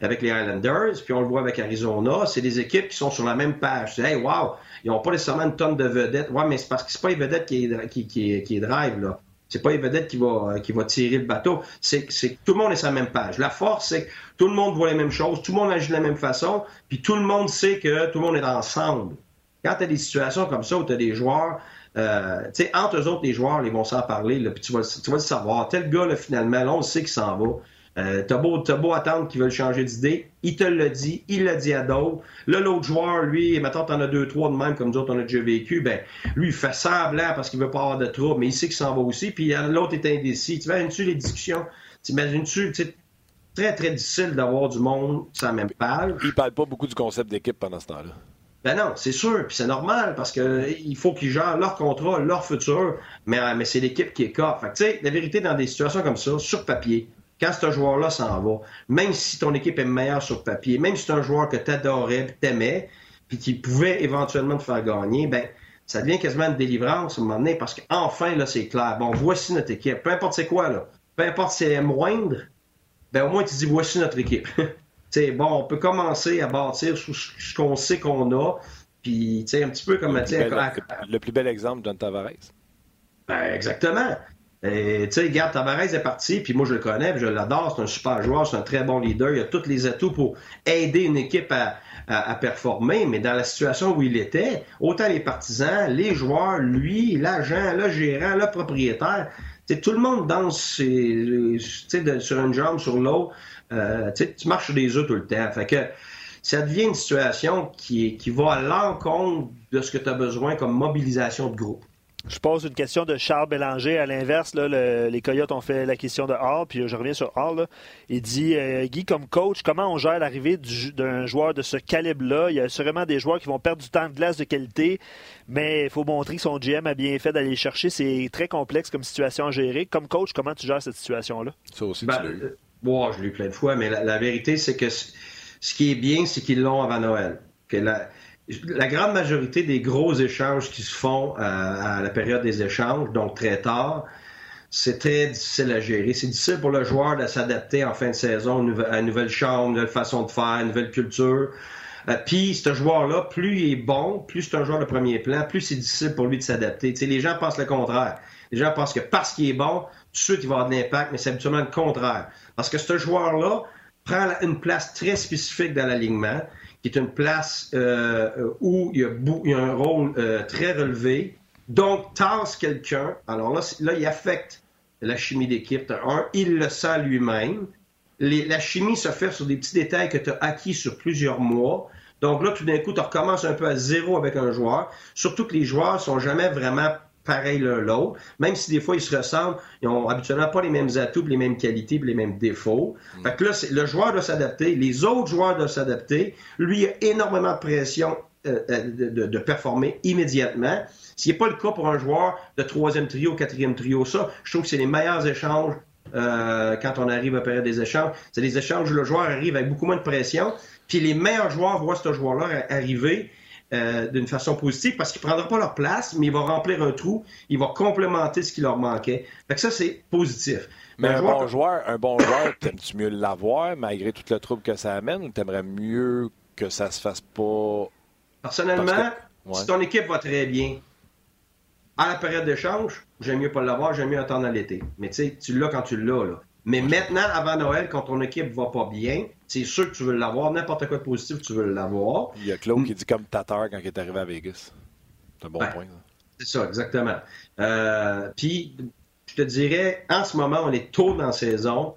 les Islanders, puis on le voit avec Arizona, c'est des équipes qui sont sur la même page. C'est, hey, wow, ils n'ont pas nécessairement une tonne de vedettes. Ouais, mais c'est parce que c'est pas les vedettes qui qui, qui, drive, là. C'est pas les vedettes qui va, qui va tirer le bateau. C'est que tout le monde est sur la même page. La force, c'est que tout le monde voit les mêmes choses, tout le monde agit de la même façon, puis tout le monde sait que tout le monde est ensemble. Quand tu as des situations comme ça où tu as des joueurs euh, tu sais, entre eux autres, les joueurs, ils vont s'en parler, puis tu vas, tu le savoir. Tel gars, là, finalement, là, on sait qu'il s'en va. Euh, t'as beau, beau attendre qu'ils veulent changer d'idée, il te l'a dit, il l'a dit à d'autres. Là, l'autre joueur, lui, maintenant t'en as deux, trois de même, comme d'autres, on a déjà vécu, ben, lui, il fait semblant parce qu'il veut pas avoir de trouble, mais il sait qu'il s'en va aussi, puis l'autre est indécis. Tu imagines-tu les discussions? T'imagines-tu, tu très, très difficile d'avoir du monde sur même page. Il parle pas beaucoup du concept d'équipe pendant ce temps-là. Ben non, c'est sûr, puis c'est normal parce que il faut qu'ils gèrent leur contrat, leur futur, mais, mais c'est l'équipe qui est cas. Fait tu sais, la vérité, dans des situations comme ça, sur papier, quand ce joueur-là s'en va, même si ton équipe est meilleure sur papier, même si c'est un joueur que tu adorais, t'aimais, puis qui pouvait éventuellement te faire gagner, ben ça devient quasiment une délivrance à un moment donné parce qu'enfin, là, c'est clair. Bon, voici notre équipe. Peu importe c'est quoi, là. Peu importe si elle est moindre, ben au moins tu dis voici notre équipe. bon, on peut commencer à bâtir sur ce qu'on sait qu'on a. Puis, un petit peu comme... Le plus, bel, le plus bel exemple, John Tavares. Ben, exactement. Tu sais, Garde Tavares est parti, puis moi je le connais, puis je l'adore, c'est un super joueur, c'est un très bon leader, il a tous les atouts pour aider une équipe à, à, performer, mais dans la situation où il était, autant les partisans, les joueurs, lui, l'agent, le gérant, le propriétaire, tout le monde danse sur une jambe, sur l'autre. Euh, tu marches sur des œufs tout le temps. Fait que ça devient une situation qui, qui va à l'encontre de ce que tu as besoin comme mobilisation de groupe. Je pose une question de Charles Bélanger. À l'inverse, les Coyotes ont fait la question de Hall, puis je reviens sur Hall. Il dit euh, Guy, comme coach, comment on gère l'arrivée d'un joueur de ce calibre-là? Il y a sûrement des joueurs qui vont perdre du temps de glace de qualité, mais il faut montrer que son GM a bien fait d'aller chercher. C'est très complexe comme situation à gérer. Comme coach, comment tu gères cette situation-là? Ça aussi, ben, Bon, je l'ai eu plein de fois, mais la, vérité, c'est que ce qui est bien, c'est qu'ils l'ont avant Noël. Que la, grande majorité des gros échanges qui se font euh, à la période des échanges, donc très tard, c'est très difficile à gérer. C'est difficile pour le joueur de s'adapter en fin de saison à une nouvelle chambre, une nouvelle façon de faire, une nouvelle culture. Euh, puis, ce joueur-là, plus il est bon, plus c'est un joueur de premier plan, plus c'est difficile pour lui de s'adapter. les gens pensent le contraire. Gens pensent que parce qu'il est bon, tout de suite, il va avoir de l'impact, mais c'est absolument le contraire. Parce que ce joueur-là prend une place très spécifique dans l'alignement, qui est une place euh, où il y, a un rôle euh, très relevé. Donc, tasse quelqu'un. Alors là, là, il affecte la chimie d'équipe. Un, il le sent lui-même. la chimie se fait sur des petits détails que tu as acquis sur plusieurs mois. Donc là, tout d'un coup, tu recommences un peu à zéro avec un joueur. Surtout que les joueurs sont jamais vraiment pareils l'un l'autre. Même si des fois ils se ressemblent, ils ont habituellement pas les mêmes atouts, les mêmes qualités, les mêmes défauts. Mm. Fait que là, le joueur doit s'adapter, les autres joueurs doivent s'adapter. Lui, il a énormément de pression euh, euh, de, de, performer immédiatement. Ce n'est pas le cas pour un joueur de troisième trio, quatrième trio, ça, je trouve que c'est les meilleurs échanges euh, quand on arrive à période des échanges. C'est des échanges où le joueur arrive avec beaucoup moins de pression, puis les meilleurs joueurs voient ce joueur-là arriver euh, d'une façon positive parce qu'il ne prendra pas leur place, mais il va remplir un trou, il va complémenter ce qui leur manquait. Fait que ça, c'est positif. Mais un, bon joueur, un bon joueur, t'aimes-tu mieux l'avoir malgré tout le trouble que ça amène ou t'aimerais mieux que ça se fasse pas? Personnellement, si ton équipe va très bien, à la période d'échange, j'aime mieux pas l'avoir, j'aime mieux attendre à l'été. Mais tu sais, tu l'as quand tu l'as, là. Mais maintenant, avant Noël, quand ton équipe va pas bien, c'est sûr que tu veux l'avoir. N'importe quoi de positif, tu veux l'avoir. Il y a Claude qui dit comme Tatar quand il est arrivé à Vegas. C'est un bon point. C'est ça, exactement. Euh, puis, je te dirais, en ce moment, on est tôt dans la saison.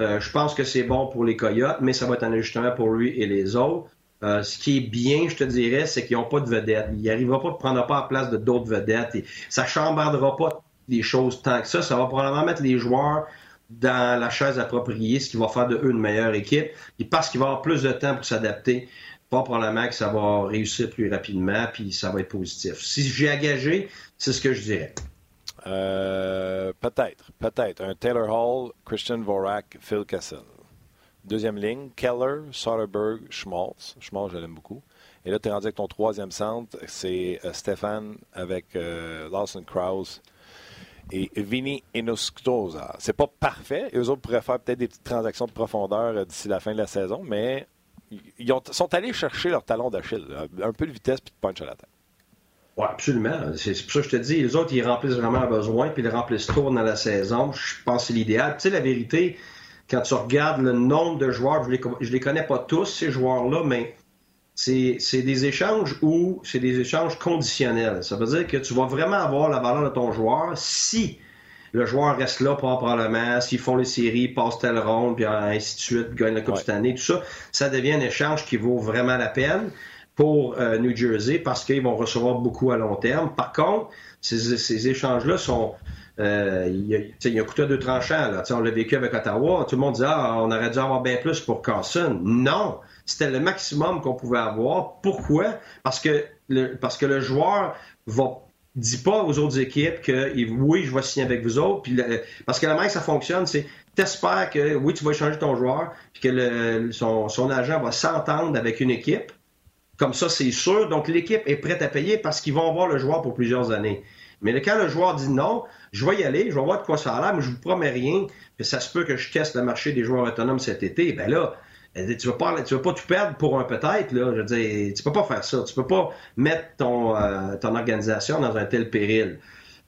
Euh, je pense que c'est bon pour les Coyotes, mais ça va être un ajustement pour lui et les autres. Euh, ce qui est bien, je te dirais, c'est qu'ils n'ont pas de vedettes. Il n'arrivera pas, de prendre pas la place de d'autres vedettes. Et ça chambardera pas des choses tant que ça. Ça va probablement mettre les joueurs dans la chaise appropriée, ce qui va faire de eux une meilleure équipe. Et parce qu'il va avoir plus de temps pour s'adapter, pas probablement que ça va réussir plus rapidement, puis ça va être positif. Si j'ai engagé, c'est ce que je dirais. Euh, peut-être, peut-être. Un Taylor Hall, Christian Vorak, Phil Kessel. Deuxième ligne, Keller, Soderberg, Schmaltz. Schmaltz, je l'aime beaucoup. Et là, tu es rendu avec ton troisième centre, c'est euh, Stéphane avec euh, Lawson Krause et Vini Enostosa. C'est pas parfait. Eux autres pourraient faire peut-être des petites transactions de profondeur euh, d'ici la fin de la saison, mais ils sont allés chercher leur talon d'Achille. Un peu de vitesse puis de punch à la tête. Oui, absolument. C'est pour ça que je te dis, les autres, ils remplissent vraiment un besoin, puis ils remplissent trop dans la saison. Je pense que c'est l'idéal. Tu sais, la vérité, quand tu regardes le nombre de joueurs, je les, je les connais pas tous, ces joueurs-là, mais c'est des échanges où c'est des échanges conditionnels. Ça veut dire que tu vas vraiment avoir la valeur de ton joueur si le joueur reste là probablement, s'ils font les séries, passent telle ronde, puis ainsi de suite, gagnent la Coupe cette année, tout ça, ça devient un échange qui vaut vraiment la peine pour euh, New Jersey parce qu'ils vont recevoir beaucoup à long terme. Par contre, ces, échanges-là sont... Euh, il, y a, un couteau de tranchant. Là. on l'a vécu avec Ottawa. Tout le monde dit Ah, on aurait dû avoir bien plus pour Carson. Non! C'était le maximum qu'on pouvait avoir. Pourquoi? Parce que le, joueur va dit pas aux autres équipes que oui, je vais signer avec vous autres. Puis parce que la que ça fonctionne, c'est t'espères que oui, tu vas échanger ton joueur, puis que son, agent va s'entendre avec une équipe. Comme ça, c'est sûr. Donc l'équipe est prête à payer parce qu'ils vont avoir le joueur pour plusieurs années. Mais quand le joueur dit non, je vais y aller, je vais voir de quoi ça a l'air, mais je vous promets rien, que ça se peut que je teste le marché des joueurs autonomes cet été, ben là, tu vas pas, tu vas pas tout perdre pour un peut-être, là. Je veux dire, tu peux pas faire ça. Tu peux pas mettre ton, euh, ton organisation dans un tel péril.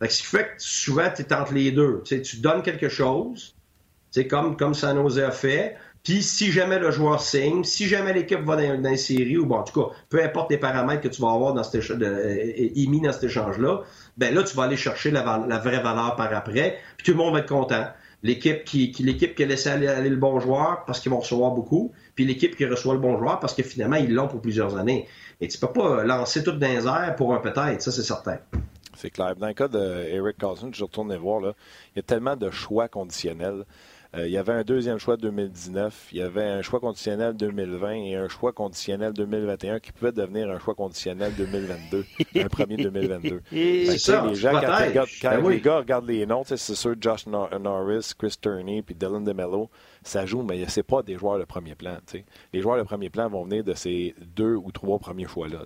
Fait ce qui fait que souvent, tu es entre les deux. Tu, donnes quelque chose, c'est comme, comme San a fait. Puis si jamais le joueur signe, si jamais l'équipe va dans, une série, ou bon, en tout cas, peu importe les paramètres que tu vas avoir dans cet de, émis dans cet échange-là, ben là, tu vas aller chercher la, la vraie valeur par après, puis tout le monde va être content l'équipe qui, l'équipe qui a laissé aller, le bon joueur parce qu'ils vont recevoir beaucoup, puis l'équipe qui reçoit le bon joueur parce que finalement ils l'ont pour plusieurs années. Et tu peux pas lancer tout dans les airs pour un peut-être, ça c'est certain. C'est clair. Dans le cas d'Eric Carlson, je retourne voir, là, il y a tellement de choix conditionnels. Euh, il y avait un deuxième choix 2019, il y avait un choix conditionnel 2020 et un choix conditionnel 2021 qui pouvait devenir un choix conditionnel 2022, un premier 2022. c'est ça, les gens, quand, ben les gars regardent les noms, c'est sûr Josh Norris, Chris Turney puis Dylan DeMello, ça joue, mais c'est pas des joueurs de premier plan. Les joueurs de premier plan vont venir de ces deux ou trois premiers choix-là.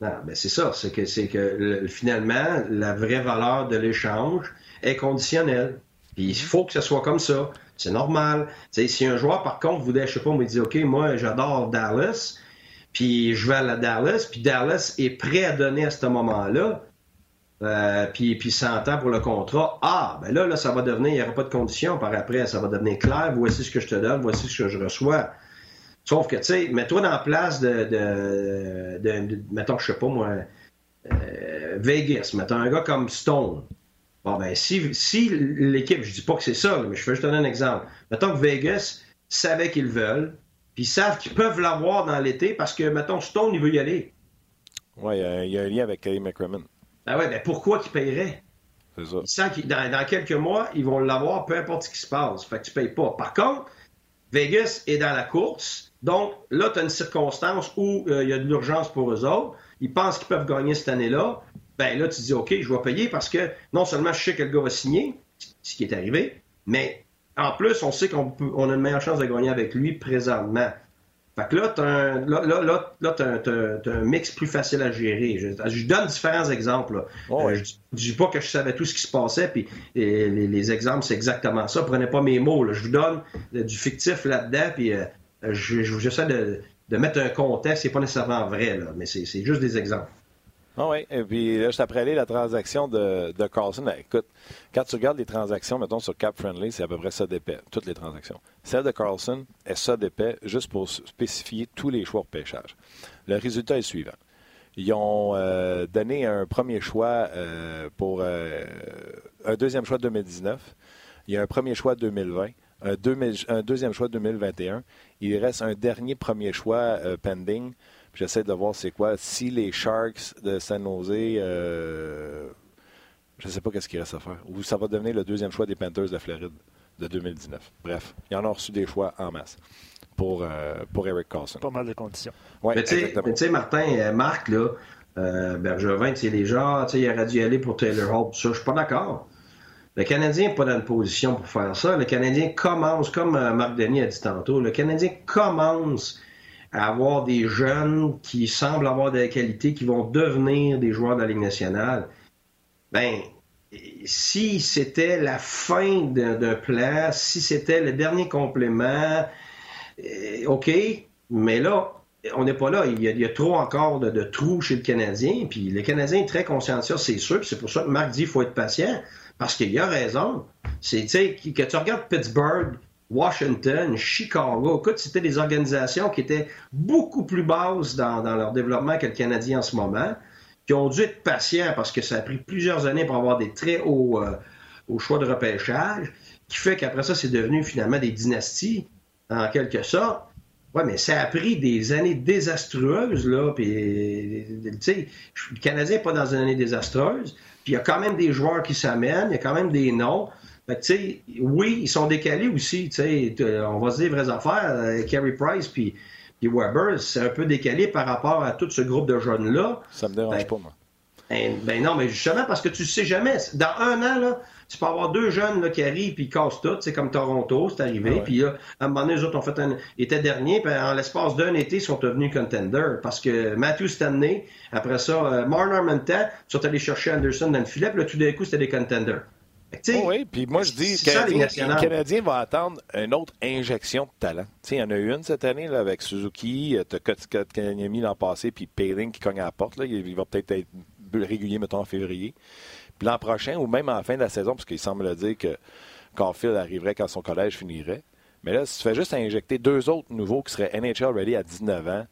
Non, mais c'est ça, c'est que, c'est que finalement, la vraie valeur de l'échange est conditionnelle. Puis il faut que ce soit comme ça. C'est normal. si un joueur, par contre, voudrait, je sais pas, me dit OK, moi, j'adore Dallas, puis je vais à la Dallas, puis Dallas est prêt à donner à ce moment-là, euh, puis, puis 100 ans pour le contrat. Ah, ben là, là, ça va devenir, il n'y aura pas de conditions. Par après, ça va devenir clair. Voici ce que je te donne, voici ce que je reçois. Sauf que, tu sais, mets-toi dans la place de, de, de, mettons, je sais pas moi, euh, Vegas, mettons un gars comme Stone. Bon, ben, si, si l'équipe, je dis pas que c'est ça, mais je vais juste donner un exemple. Mettons que Vegas savait qu'ils veulent, puis ils savent qu'ils peuvent l'avoir dans l'été parce que, mettons, Stone, il veut y aller. Oui, il y, a un lien avec Kelly McCrimmon. Ben ouais, ben pourquoi qu'ils paieraient? C'est ça. Ils savent que dans, dans, quelques mois, ils vont l'avoir, peu importe ce qui se passe. Fait que tu payes pas. Par contre, Vegas est dans la course. Donc, là, tu as une circonstance où euh, il y a de l'urgence pour eux autres. Ils pensent qu'ils peuvent gagner cette année-là. Ben là, tu dis, OK, je vais payer parce que non seulement je sais que le gars va signer, ce qui est arrivé, mais en plus, on sait qu'on on a une meilleure chance de gagner avec lui présentement. Fait que là, tu as, un mix plus facile à gérer. Je, donne différents exemples. Oh, euh, je, ne dis pas que je savais tout ce qui se passait, puis les, exemples, c'est exactement ça. Prenez pas mes mots. Je vous donne du fictif là-dedans, puis euh, j'essaie de, de, mettre un contexte. C'est pas nécessairement vrai, là, mais c'est juste des exemples. Ah oui, et puis là, je après la transaction de, Carlson. Ben, écoute, quand tu regardes les transactions, mettons sur Cap Friendly, c'est à peu près ça d'épais, toutes les transactions. Celle de Carlson est ça d'épais, juste pour spécifier tous les choix de pêchage. Le résultat est suivant. Ils ont euh, donné un premier choix euh, pour euh, un deuxième choix de 2019. Il y a un premier choix de 2020, un, un deuxième choix de 2021. Il reste un dernier premier choix pending J'essaie de voir c'est quoi. Si les Sharks de San Jose, euh, je ne sais pas qu'est-ce qu'il reste à faire. Ou ça va devenir le deuxième choix des Panthers de Floride de 2019. Bref, il y en a reçu des choix en masse pour, euh, pour Eric Carlson. Pas mal de conditions. Ouais, mais tu sais, Martin, euh, Marc, là, euh, Bergevin, les gens, il aurait dû y aller pour Taylor Hall. Ça, je suis pas d'accord. Le Canadien n'est pas dans une position pour faire ça. Le Canadien commence, comme Marc Denis a dit tantôt, le Canadien commence à avoir des jeunes qui semblent avoir des qualités qui vont devenir des joueurs de la Ligue nationale, ben, si c'était la fin d'un plan, si c'était le dernier complément, euh, OK, mais là, on n'est pas là. Il y, a, trop encore de, trous chez le Canadien. Puis le Canadien est très conscient de ça, c'est sûr. C'est pour ça que Marc dit qu'il faut être patient. Parce qu'il a raison. C'est, que tu regardes Pittsburgh, Washington, Chicago. Écoute, c'était des organisations qui étaient beaucoup plus basses dans, leur développement que le Canadien en ce moment, qui ont dû être patients parce que ça a pris plusieurs années pour avoir des très hauts, euh, choix de repêchage, qui fait qu'après ça, c'est devenu finalement des dynasties, en quelque sorte. Oui, mais ça a pris des années désastreuses, là, puis, tu sais, le Canadien n'est pas dans une année désastreuse, puis il y a quand même des joueurs qui s'amènent, il y a quand même des noms, oui, ils sont décalés aussi. On va se dire vraies affaires. Euh, Carey Price puis, Weber, c'est un peu décalé par rapport à tout ce groupe de jeunes-là. Ça me dérange ben, pas, moi. Ben, ben, non, mais justement, parce que tu sais jamais. Dans un an, là, tu peux avoir deux jeunes là, qui arrivent et cassent tout. C'est comme Toronto, c'est arrivé. Puis là, à un moment donné, les autres ont fait un. étaient derniers, puis en l'espace d'un été, ils sont devenus contenders. Parce que Matthew Stanley, après ça, euh, Marner Menta, sont allés chercher Anderson dans le filet, puis là, tout d'un coup, c'était des contenders. Oh oui, puis moi je dis que le Canadien va attendre une autre injection de talent. il y en a eu une cette année là, avec Suzuki, euh, tu mis l'an passé, puis Payling qui cogne à la porte. Là, il va peut-être être régulier, mettons, en février. Puis l'an prochain, ou même en fin de la saison, parce qu'il semble dire que Caulfield arriverait quand son collège finirait. Mais là, si tu fais juste injecter deux autres nouveaux qui seraient NHL ready à 19 ans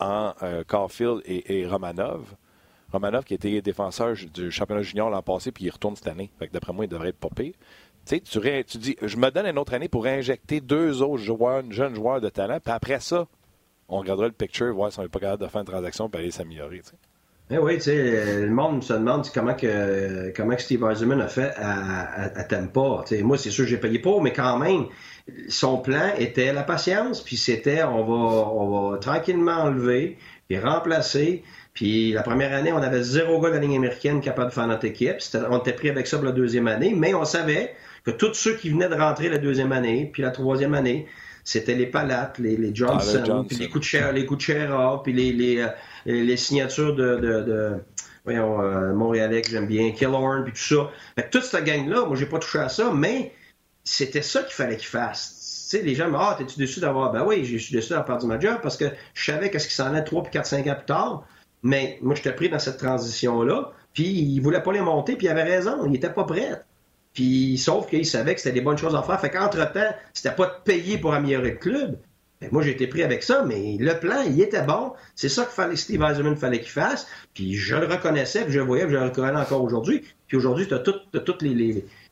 en euh, Caulfield et Romanov, Romanov, qui était défenseur du championnat junior l'an passé, puis il retourne cette année. Fait d'après moi, il devrait être popé. Tu, dis, je me donne une autre année pour injecter deux autres joueurs, jeunes joueurs de talent, puis après ça, on regardera le picture, voir si on n'est pas capable de faire une transaction pour aller s'améliorer. Eh oui, tu sais, le monde se demande comment que, comment que Steve Eisenman a fait à, à, Tampa. moi, c'est sûr que j'ai payé pour, mais quand même, son plan était la patience, puis c'était on va, on va tranquillement enlever, et remplacer, puis la première année, on avait zéro gars de la ligne américaine capable de faire notre équipe. on était pris avec ça pour la deuxième année, mais on savait que tous ceux qui venaient de rentrer la deuxième année, puis la troisième année, c'était les Palates, les, les Johnson, puis les Kuchera, les Kuchera, puis les, les, euh, les, signatures de, de, de voyons, euh, Montréalais que j'aime bien, Killorn, puis tout ça. Fait toute cette gang-là, moi, j'ai pas touché à ça, mais c'était ça qu'il fallait qu'ils fassent. Tu sais, les gens me disent, ah, t'es-tu déçu d'avoir, ben oui, je suis déçu d'avoir perdu ma job parce que je savais qu'est-ce qui s'en allait 3 puis 4, 5 ans plus tard. Mais moi, je t'ai pris dans cette transition-là. puis il voulait pas les monter, puis il avait raison, il était pas prêt. Puis, sauf qu'il savait que c'était des bonnes choses à faire. Fait qu'entre-temps, c'était pas de payer pour améliorer le club. Ben, moi, j'ai été pris avec ça, mais le plan, il était bon. C'est ça que fallait, Steve Eisenman fallait qu'il fasse. Puis je le reconnaissais, puis je le voyais, puis je le reconnais encore aujourd'hui. Puis aujourd'hui, tu as, toutes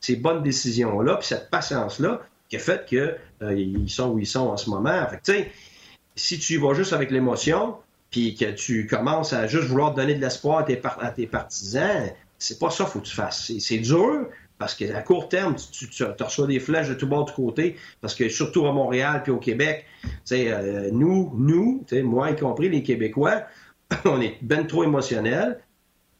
ces bonnes décisions-là, puis cette patience-là qui a fait qu'ils euh, sont où ils sont en ce moment. Fait que, tu sais, si tu y vas juste avec l'émotion, puis que tu commences à juste vouloir donner de l'espoir à tes, partisans, c'est pas ça qu'il faut que tu fasses. C'est dur, parce qu'à court terme, tu, reçois des flèches de tout bord de côté, parce que surtout à Montréal puis au Québec, euh, nous, nous, moi y compris les Québécois, on est ben trop émotionnels.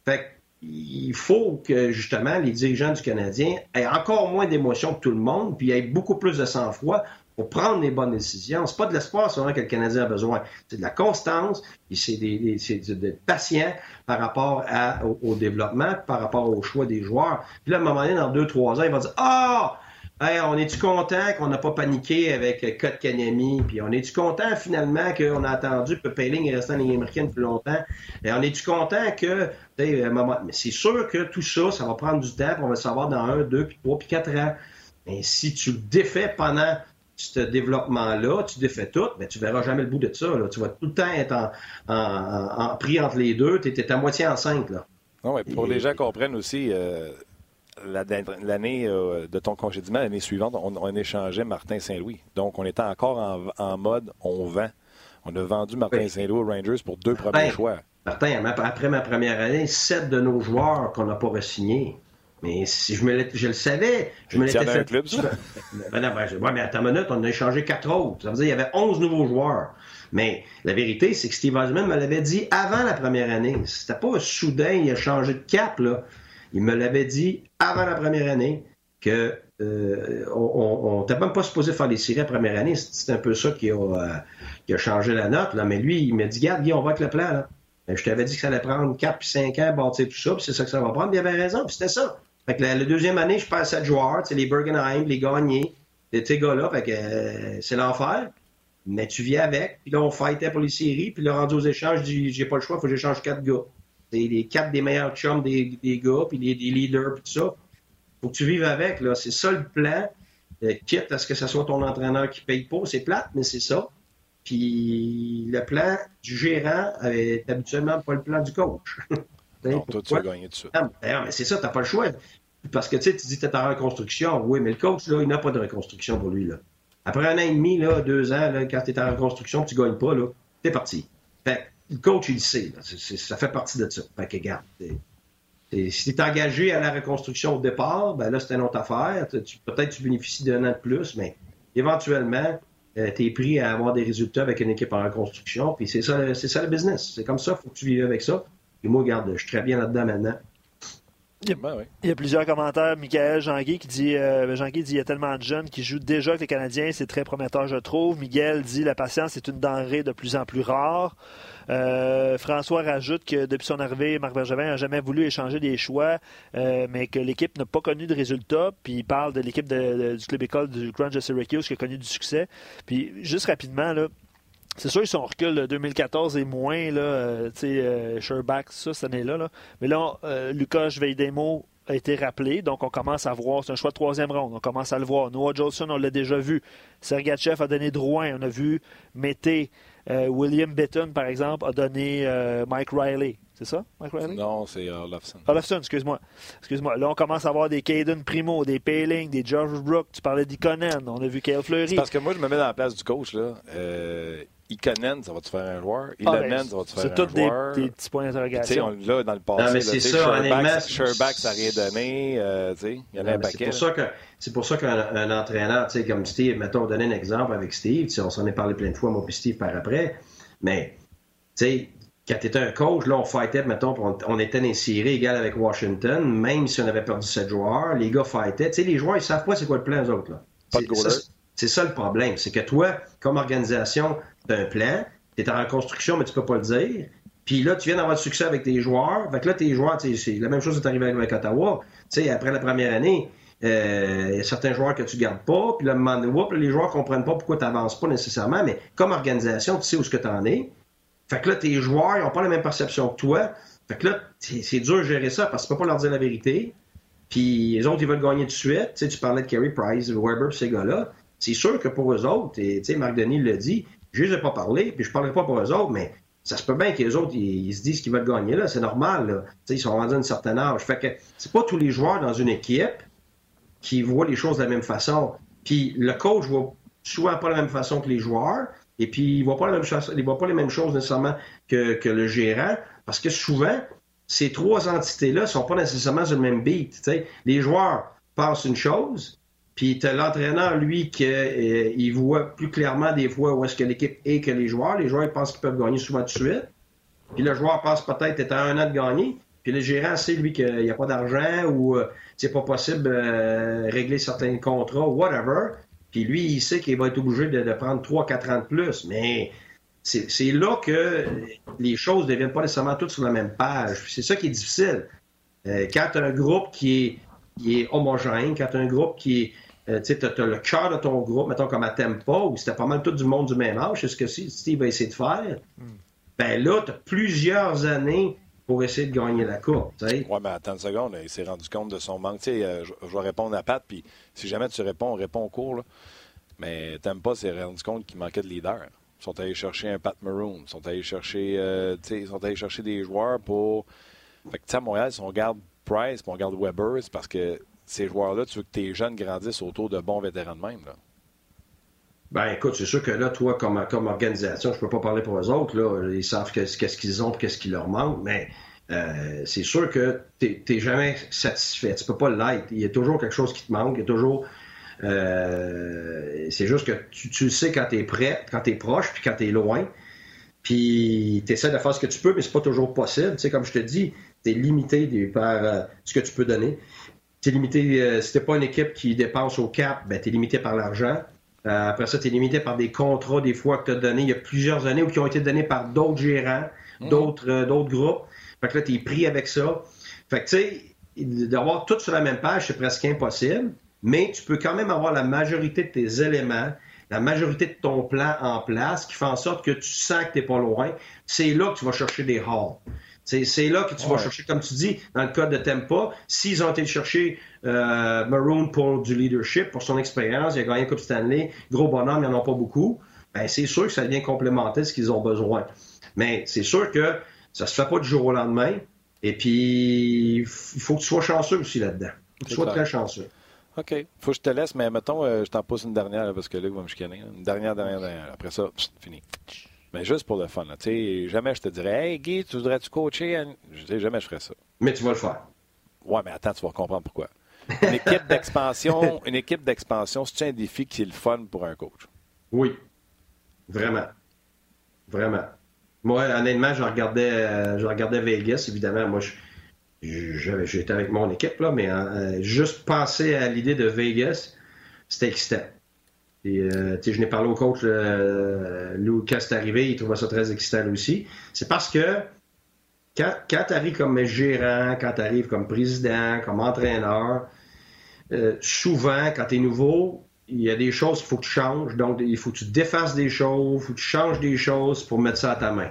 Fait il faut que justement les dirigeants du Canadien aient encore moins d'émotions que tout le monde, puis aient beaucoup plus de sang-froid pour prendre les bonnes décisions. C'est pas de l'espoir seulement que le Canadien a besoin. C'est de la constance, et c'est d'être patient par rapport au, développement, par rapport au choix des joueurs. Puis là, à un moment donné, dans deux, trois ans, il va dire Ah! on est-tu content qu'on n'a pas paniqué avec Kanemi? Puis on est-tu content finalement qu'on a attendu que Payling est resté en Ligue américaine plus longtemps? Et on est-tu content que. Mais c'est sûr que tout ça, ça va prendre du temps, pour on va le savoir dans un, deux, puis trois, puis quatre ans. Mais si tu le défais pendant ce développement-là, tu défais tout, mais tu verras jamais le bout de ça. Tu vas tout le temps être en, pris entre les deux. Tu es, à moitié enceinte. Là. Non, pour les gens comprennent aussi, euh, l'année euh, de ton congédiement, l'année suivante, on, on, échangeait Martin Saint-Louis. Donc, on était encore en, mode on vend. On a vendu Martin Saint-Louis aux Rangers pour deux premiers choix. Martin, après ma première année, sept de nos joueurs qu'on n'a pas re-signés. Mais si je, me je le savais, je me l'étais fait. Un club, ça? Ben non, ben, ouais, mais à ta minute, on a échangé quatre autres. Ça veut dire qu'il y avait onze nouveaux joueurs. Mais la vérité, c'est que Steve Osman me l'avait dit avant la première année. C'était pas soudain, il a changé de cap, là. Il me l'avait dit avant la première année que euh, on n'était même pas supposé faire les séries la première année. C'est un peu ça qui a, euh, qui a, changé la note. Là. Mais lui, il m'a dit, garde, on va avec le plan. Là. Ben, je t'avais dit que ça allait prendre 4 puis 5 ans, bâtir tout ça, puis c'est ça que ça va prendre. Il avait raison, puis c'était ça. Fait que la, deuxième année, je passe à joueurs, les Bergenheim, les gagnés, ces gars-là, fait que euh, c'est l'enfer. Mais tu viens avec, puis là, on fightait pour les séries, puis là, rendu aux échanges, je dis, j'ai pas le choix, il faut que j'échange quatre gars. C'est les quatre des meilleurs chums des, des gars, puis des, leaders, puis tout ça. Faut que tu vives avec, là. C'est ça le plan. Euh, quitte à ce que ce soit ton entraîneur qui paye pas, c'est plate, mais c'est ça. Puis le plan du gérant est habituellement pas le plan du coach. Non, toi, tu vas gagner dessus. Non, mais c'est ça, tu n'as pas le choix. Parce que tu sais, tu dis que en reconstruction. Oui, mais le coach, là, il n'a pas de reconstruction pour lui. Là. Après un an et demi, là, deux ans, là, quand tu es en reconstruction tu ne gagnes pas, là, es parti. Fait, le coach, il le sait. Ça fait partie de ça. Fait que, regarde, si tu es engagé à la reconstruction au départ, ben là, c'est une autre affaire. Peut-être tu bénéficies d'un an de plus, mais éventuellement, euh, tu es pris à avoir des résultats avec une équipe en reconstruction. Puis c'est ça, ça le business. C'est comme ça, il faut que tu vives avec ça. Et moi, regarde, je suis très bien là-dedans maintenant. Ben il y, a, plusieurs commentaires. Michael Jean-Guy qui dit euh, Jean dit il y a tellement de jeunes qui jouent déjà avec les Canadiens, c'est très prometteur, je trouve. Miguel dit la patience est une denrée de plus en plus rare. Euh, François rajoute que depuis son arrivée, Marc Bergevin n'a jamais voulu échanger des choix, euh, mais que l'équipe n'a pas connu de résultats. Puis il parle de l'équipe du club école du Grand de Syracuse qui a connu du succès. Puis juste rapidement, là, c'est sûr, ils sont recul 2014 et moins, là, euh, tu sais, euh, Sherbach, ça, cette année-là. Mais là, euh, Lucas Veidemo a été rappelé, donc on commence à voir, c'est un choix de troisième ronde, on commence à le voir. Noah Jolson, on l'a déjà vu. Sergachev a donné Drouin, on a vu Mété. William Bitton, par exemple, a donné Mike Riley. C'est ça, Mike Riley? Non, c'est Olafson. Olafson, excuse-moi. Excuse-moi. Là, on commence à voir des Caden Primo, des Payling, des George Brook. Tu parlais d'Iconen. On a vu Kale Fleury. parce que moi, je me mets dans la place du coach. là. Ikonen, ça va-tu faire un joueur? Ah, Ilonen, ben, ça va-tu faire un joueur? C'est tous des, petits points d'interrogation. Là, dans le passé, non, mais c'est ça, Sherback, ça n'a rien donné. Euh, il y en a un paquet. C'est pour ça que c'est pour ça qu'un entraîneur, tu sais, comme Steve, mettons, donner un exemple avec Steve, on s'en est parlé plein de fois, moi puis Steve, par après, mais, tu sais, quand tu étais un coach, là, on fightait, mettons, on, était dans une série égale avec Washington, même si on avait perdu 7 joueurs, les gars fightaient. Tu sais, les joueurs, ils savent pas c'est quoi le plan, eux autres, là. Pas de c'est ça le problème. C'est que toi, comme organisation, d'un plan, tu es en reconstruction, mais tu peux pas le dire. Puis là, tu viens d'avoir du succès avec tes joueurs. Fait que là, tes joueurs, c'est la même chose est arrivé avec Ottawa. Après la première année, euh, il y a certains joueurs que tu gardes pas, puis là, les joueurs comprennent pas pourquoi tu n'avances pas nécessairement, mais comme organisation, tu sais où ce que tu en es. Fait que là, tes joueurs, ils n'ont pas la même perception que toi. Fait que là, c'est dur de gérer ça parce que tu peux pas leur dire la vérité. Puis les autres, ils veulent gagner tout de suite. Tu, tu parlais de Kerry Price, Weber, ces gars-là. C'est sûr que pour eux autres, et Marc Denis le dit, je les ai pas parlé, puis je parlerai pas pour eux autres, mais ça se peut bien que les autres, ils, se disent qu'ils veulent gagner là. C'est normal, là. Ils sont rendus à un certain âge. Fait que c'est pas tous les joueurs dans une équipe qui voient les choses de la même façon. Puis le coach voit souvent pas la même façon que les joueurs. Et puis, il ne voit, pas pas les mêmes choses nécessairement que, que le gérant, parce que souvent, ces trois entités-là ne sont pas nécessairement sur le même beat. Les joueurs pensent une chose, puis tu as l'entraîneur, lui, qui euh, il voit plus clairement des fois où est-ce que l'équipe est que les joueurs. Les joueurs, ils pensent qu'ils peuvent gagner souvent de suite. Puis le joueur pense peut-être être à un an de gagner. Puis le gérant sait, lui, qu'il n'y a pas d'argent ou euh, c'est pas possible euh, régler certains contrats, whatever. Puis lui, il sait qu'il va être obligé de, prendre 3-4 ans de plus. Mais c'est là que les choses ne deviennent pas nécessairement toutes sur la même page. C'est ça qui est difficile. Quand un groupe qui est, homogène, quand tu as un groupe qui est. Euh, tu as, le cœur de ton groupe, mettons comme à Tempa, où c'était pas mal tout du monde du même âge, c'est ce que Steve va essayer de faire. Hmm. Ben là, tu as plusieurs années pour essayer de gagner la coupe. Oui, mais attends une seconde, il s'est rendu compte de son manque. Euh, je, je, vais répondre à Pat, puis si jamais tu réponds, on répond au cours. Là. Mais pas, s'est rendu compte qu'il manquait de leader. Ils sont allés chercher un Pat Maroon. Ils sont allés chercher, euh, ils sont allés chercher des joueurs pour. Fait que, à Montréal, si on regarde Price, puis on regarde Weber, c'est parce que ces joueurs-là, tu veux que tes jeunes grandissent autour de bons vétérans de même. Là? Ben écoute, c'est sûr que là, toi, comme, organisation, je peux pas parler pour eux autres, là, ils savent qu'est-ce qu'ils ont, qu'est-ce qui leur manque, mais euh, c'est sûr que tu n'es jamais satisfait. Tu peux pas l'être. Il y a toujours quelque chose qui te manque. Il y a toujours. Euh, c'est juste que tu, tu sais quand tu es prêt, quand tu es proche, puis quand tu es loin. Puis tu essaies de faire ce que tu peux, mais c'est pas toujours possible. Tu sais, comme je te dis, tu es limité par euh, ce que tu peux donner. Tu es limité, si t'es pas une équipe qui dépense au cap, ben, tu es limité par l'argent. Euh, après ça, tu es limité par des contrats, des fois, que tu as donnés il y a plusieurs années ou qui ont été donnés par d'autres gérants, mhm. d'autres euh, d'autres groupes. Fait que là, tu es pris avec ça. Fait que, tu sais, d'avoir tout sur la même page, c'est presque impossible, mais tu peux quand même avoir la majorité de tes éléments, la majorité de ton plan en place qui fait en sorte que tu sens que tu n'es pas loin. C'est là que tu vas chercher des halls. C'est là que tu vas chercher, comme tu dis, dans le cas de Tempa, s'ils ont été chercher euh, Maroon pour du leadership, pour son expérience, il a gagné Coupe Stanley, gros bonhomme, il n'y en a pas beaucoup, ben, c'est sûr que ça vient complémenter ce qu'ils ont besoin. Mais c'est sûr que ça se fait pas du jour au lendemain. Et puis, il faut que tu sois chanceux aussi là-dedans. Tu sois très chanceux. OK. Faut que je te laisse, mais mettons, euh, je t'en pose une dernière parce que Luc va me chicaner. Une dernière, dernière, dernière. Après ça, fini. Mais juste pour le fun. Là. Jamais je te dirais Hey Guy, tu voudrais-tu coacher? Je dis jamais je ferais ça. Mais tu vas le faire. Ouais, mais attends, tu vas comprendre pourquoi. Une équipe d'expansion, une équipe d'expansion, c'est un défi qui est le fun pour un coach? Oui. Vraiment. Vraiment. Moi, honnêtement, je regardais, euh, je regardais Vegas, évidemment. Moi, j'étais avec mon équipe, là, mais euh, juste penser à l'idée de Vegas, c'était excitant. Euh, je n'ai parlé au coach euh, Lou quand arrivé, il trouvait ça très excitant aussi. C'est parce que quand, tu arrives comme gérant, quand tu arrives comme président, comme entraîneur, euh, souvent, quand tu es nouveau, il y a des choses qu'il faut que tu changes. Donc, il faut que tu défasses des choses, il faut que tu changes des choses pour mettre ça à ta main.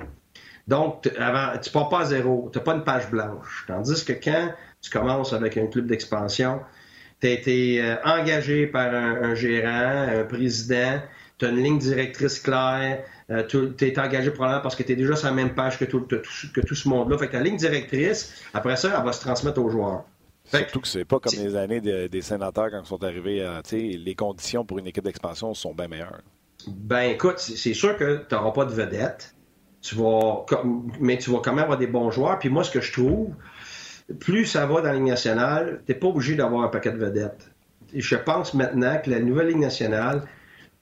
Donc, tu pars pas à zéro, tu n'as pas une page blanche. Tandis que quand tu commences avec un club d'expansion, tu as été euh, engagé par un, gérant, un président, tu as une ligne directrice claire, euh, tu es engagé probablement parce que tu es déjà sur la même page que tout, que tout ce monde-là. Fait que ta ligne directrice, après ça, elle va se transmettre aux joueurs. Surtout que c'est pas comme les années des sénateurs quand ils sont arrivés. À, les conditions pour une équipe d'expansion sont bien meilleures. Ben écoute, c'est sûr que tu n'auras pas de vedette. Tu vas, mais tu vas quand même avoir des bons joueurs. Puis moi, ce que je trouve, plus ça va dans la Ligue nationale, tu n'es pas obligé d'avoir un paquet de vedettes. Et je pense maintenant que la nouvelle Ligue nationale,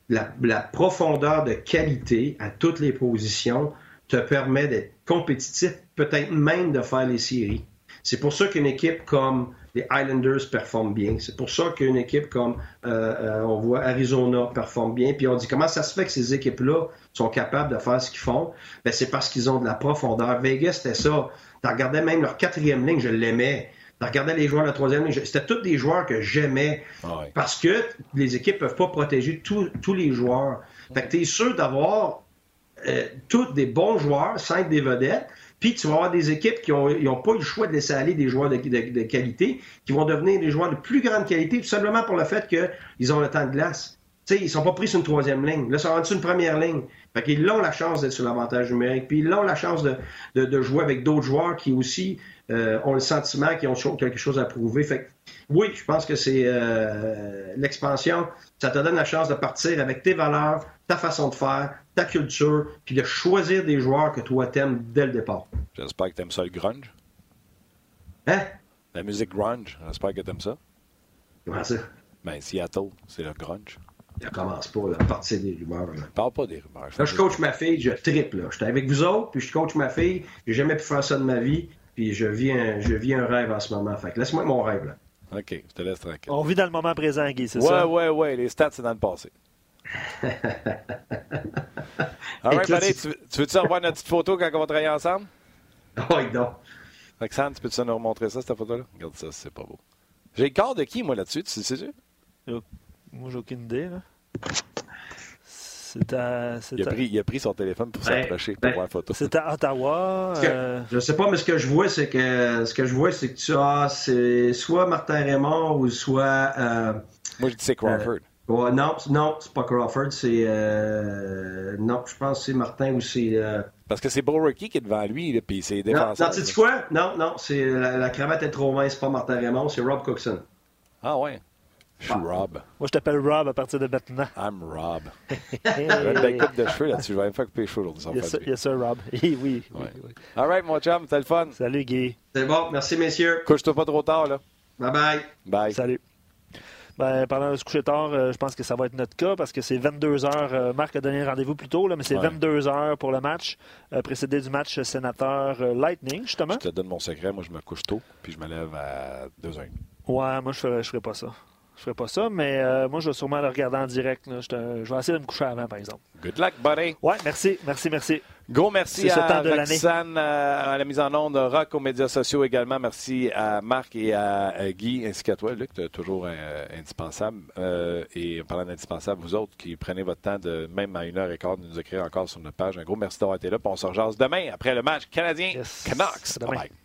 la, profondeur de qualité à toutes les positions te permet d'être compétitif, peut-être même de faire les séries. C'est pour ça qu'une équipe comme les Islanders performe bien. C'est pour ça qu'une équipe comme, euh, euh, on voit Arizona performe bien. Puis on dit comment ça se fait que ces équipes-là sont capables de faire ce qu'ils font? Ben, c'est parce qu'ils ont de la profondeur. Vegas, c'était ça. Tu regardais même leur quatrième ligne, je l'aimais. Tu regardais les joueurs de la troisième ligne. C'était tous des joueurs que j'aimais. Ah parce que les équipes ne peuvent pas protéger tous les joueurs. Fait que tu es sûr d'avoir euh, tous des bons joueurs, cinq des vedettes, Puis tu vas avoir des équipes qui n'ont pas eu le choix de laisser aller des joueurs de, qualité, qui vont devenir des joueurs de plus grande qualité, tout simplement pour le fait qu'ils ont le temps de glace. Sais, ils ne sont pas pris sur une troisième ligne. Là, ils sont rendus sur une première ligne. Fait qu'ils ont la chance d'être sur l'avantage numérique. Puis ils ont la chance de, de, jouer avec d'autres joueurs qui aussi euh, ont le sentiment qu'ils ont quelque chose à prouver. Fait oui, je pense que c'est euh, l'expansion. Ça te donne la chance de partir avec tes valeurs, ta façon de faire, ta culture, puis de choisir des joueurs que toi t'aimes dès le départ. J'espère que t'aimes ça le grunge. Hein? La musique grunge, j'espère que t'aimes ça. Comment ça? Ben, Seattle, c'est le grunge. Ça commence pas, là, à partir des rumeurs. Là. Parle pas des rumeurs. Là, je coach ma fille, je triple. Là. J'étais avec vous autres, puis je coach ma fille. J'ai jamais pu faire ça de ma vie, puis je vis un, je vis un rêve en ce moment. Fait que laisse-moi mon rêve, là. OK, je te laisse tranquille. On vit dans le moment présent, Guy, c'est ça? Ouais, ouais, ouais. Les stats, c'est dans le passé. All right, tu, tu veux-tu revoir notre petite photo quand on va travailler ensemble? Oui, non. Roxane, tu peux-tu nous remontrer ça, cette photo-là? Regarde ça, c'est pas beau. J'ai le corps de qui, moi, là-dessus? Tu sais-tu? Moi, j'ai aucune idée. Là. C'est à, il, a pris, il, a pris, son téléphone pour ben, s'approcher pour ben, voir la photo. C'est à Ottawa. Euh... Je sais pas, mais ce que je vois, c'est que ce que je vois, c'est que tu as c'est soit Martin Raymond ou soit. Euh, Moi, je dis c'est Crawford. Euh, non, non, c'est pas Crawford, c'est euh, non, je pense que c'est Martin ou c'est. Euh, Parce que c'est Borowicki qui est devant lui, puis c'est défenseur. Non, tu sais quoi? Non, non, c'est la, la, cravate est trop mince, c'est pas Martin Raymond, c'est Rob Cookson. Ah ouais. Je suis Rob. Moi, je t'appelle Rob à partir de maintenant. I'm Rob. J'ai une belle coupe de cheveux là-dessus. Je vais même faire couper les cheveux aujourd'hui. Yes, yes, sir, Rob. oui, oui, oui. All right, mon chum, c'était le fun. Salut, Guy. C'est bon. Merci, messieurs. Couche-toi pas trop tard, là. Bye-bye. Bye. Salut. Ben, pendant de se coucher tard, euh, je pense que ça va être notre cas parce que c'est 22 heures. Euh, Marc a donné un rendez-vous plus tôt, là, mais c'est 22 heures pour le match, euh, précédé du match sénateur Lightning, justement. Je te donne mon secret. Moi, je me couche tôt, puis je me lève à 2 h Ouais, moi, je ne ferais pas ça. Je ferai pas ça, mais euh, moi, je vais sûrement le regarder en direct. Je, vais essayer de me coucher avant, par exemple. Good luck, buddy. Ouais, merci, merci, merci. Gros merci à Roxane euh, à la mise en onde, Rock aux médias sociaux également. Merci à Marc et à Guy, ainsi qu'à toi, Luc, toujours euh, indispensable. et en parlant d'indispensable, vous autres qui prenez votre temps de même à une heure et quart de nous écrire encore sur notre page. Un gros merci d'avoir été là. on se rejase demain après le match canadien Canucks. Bye, bye.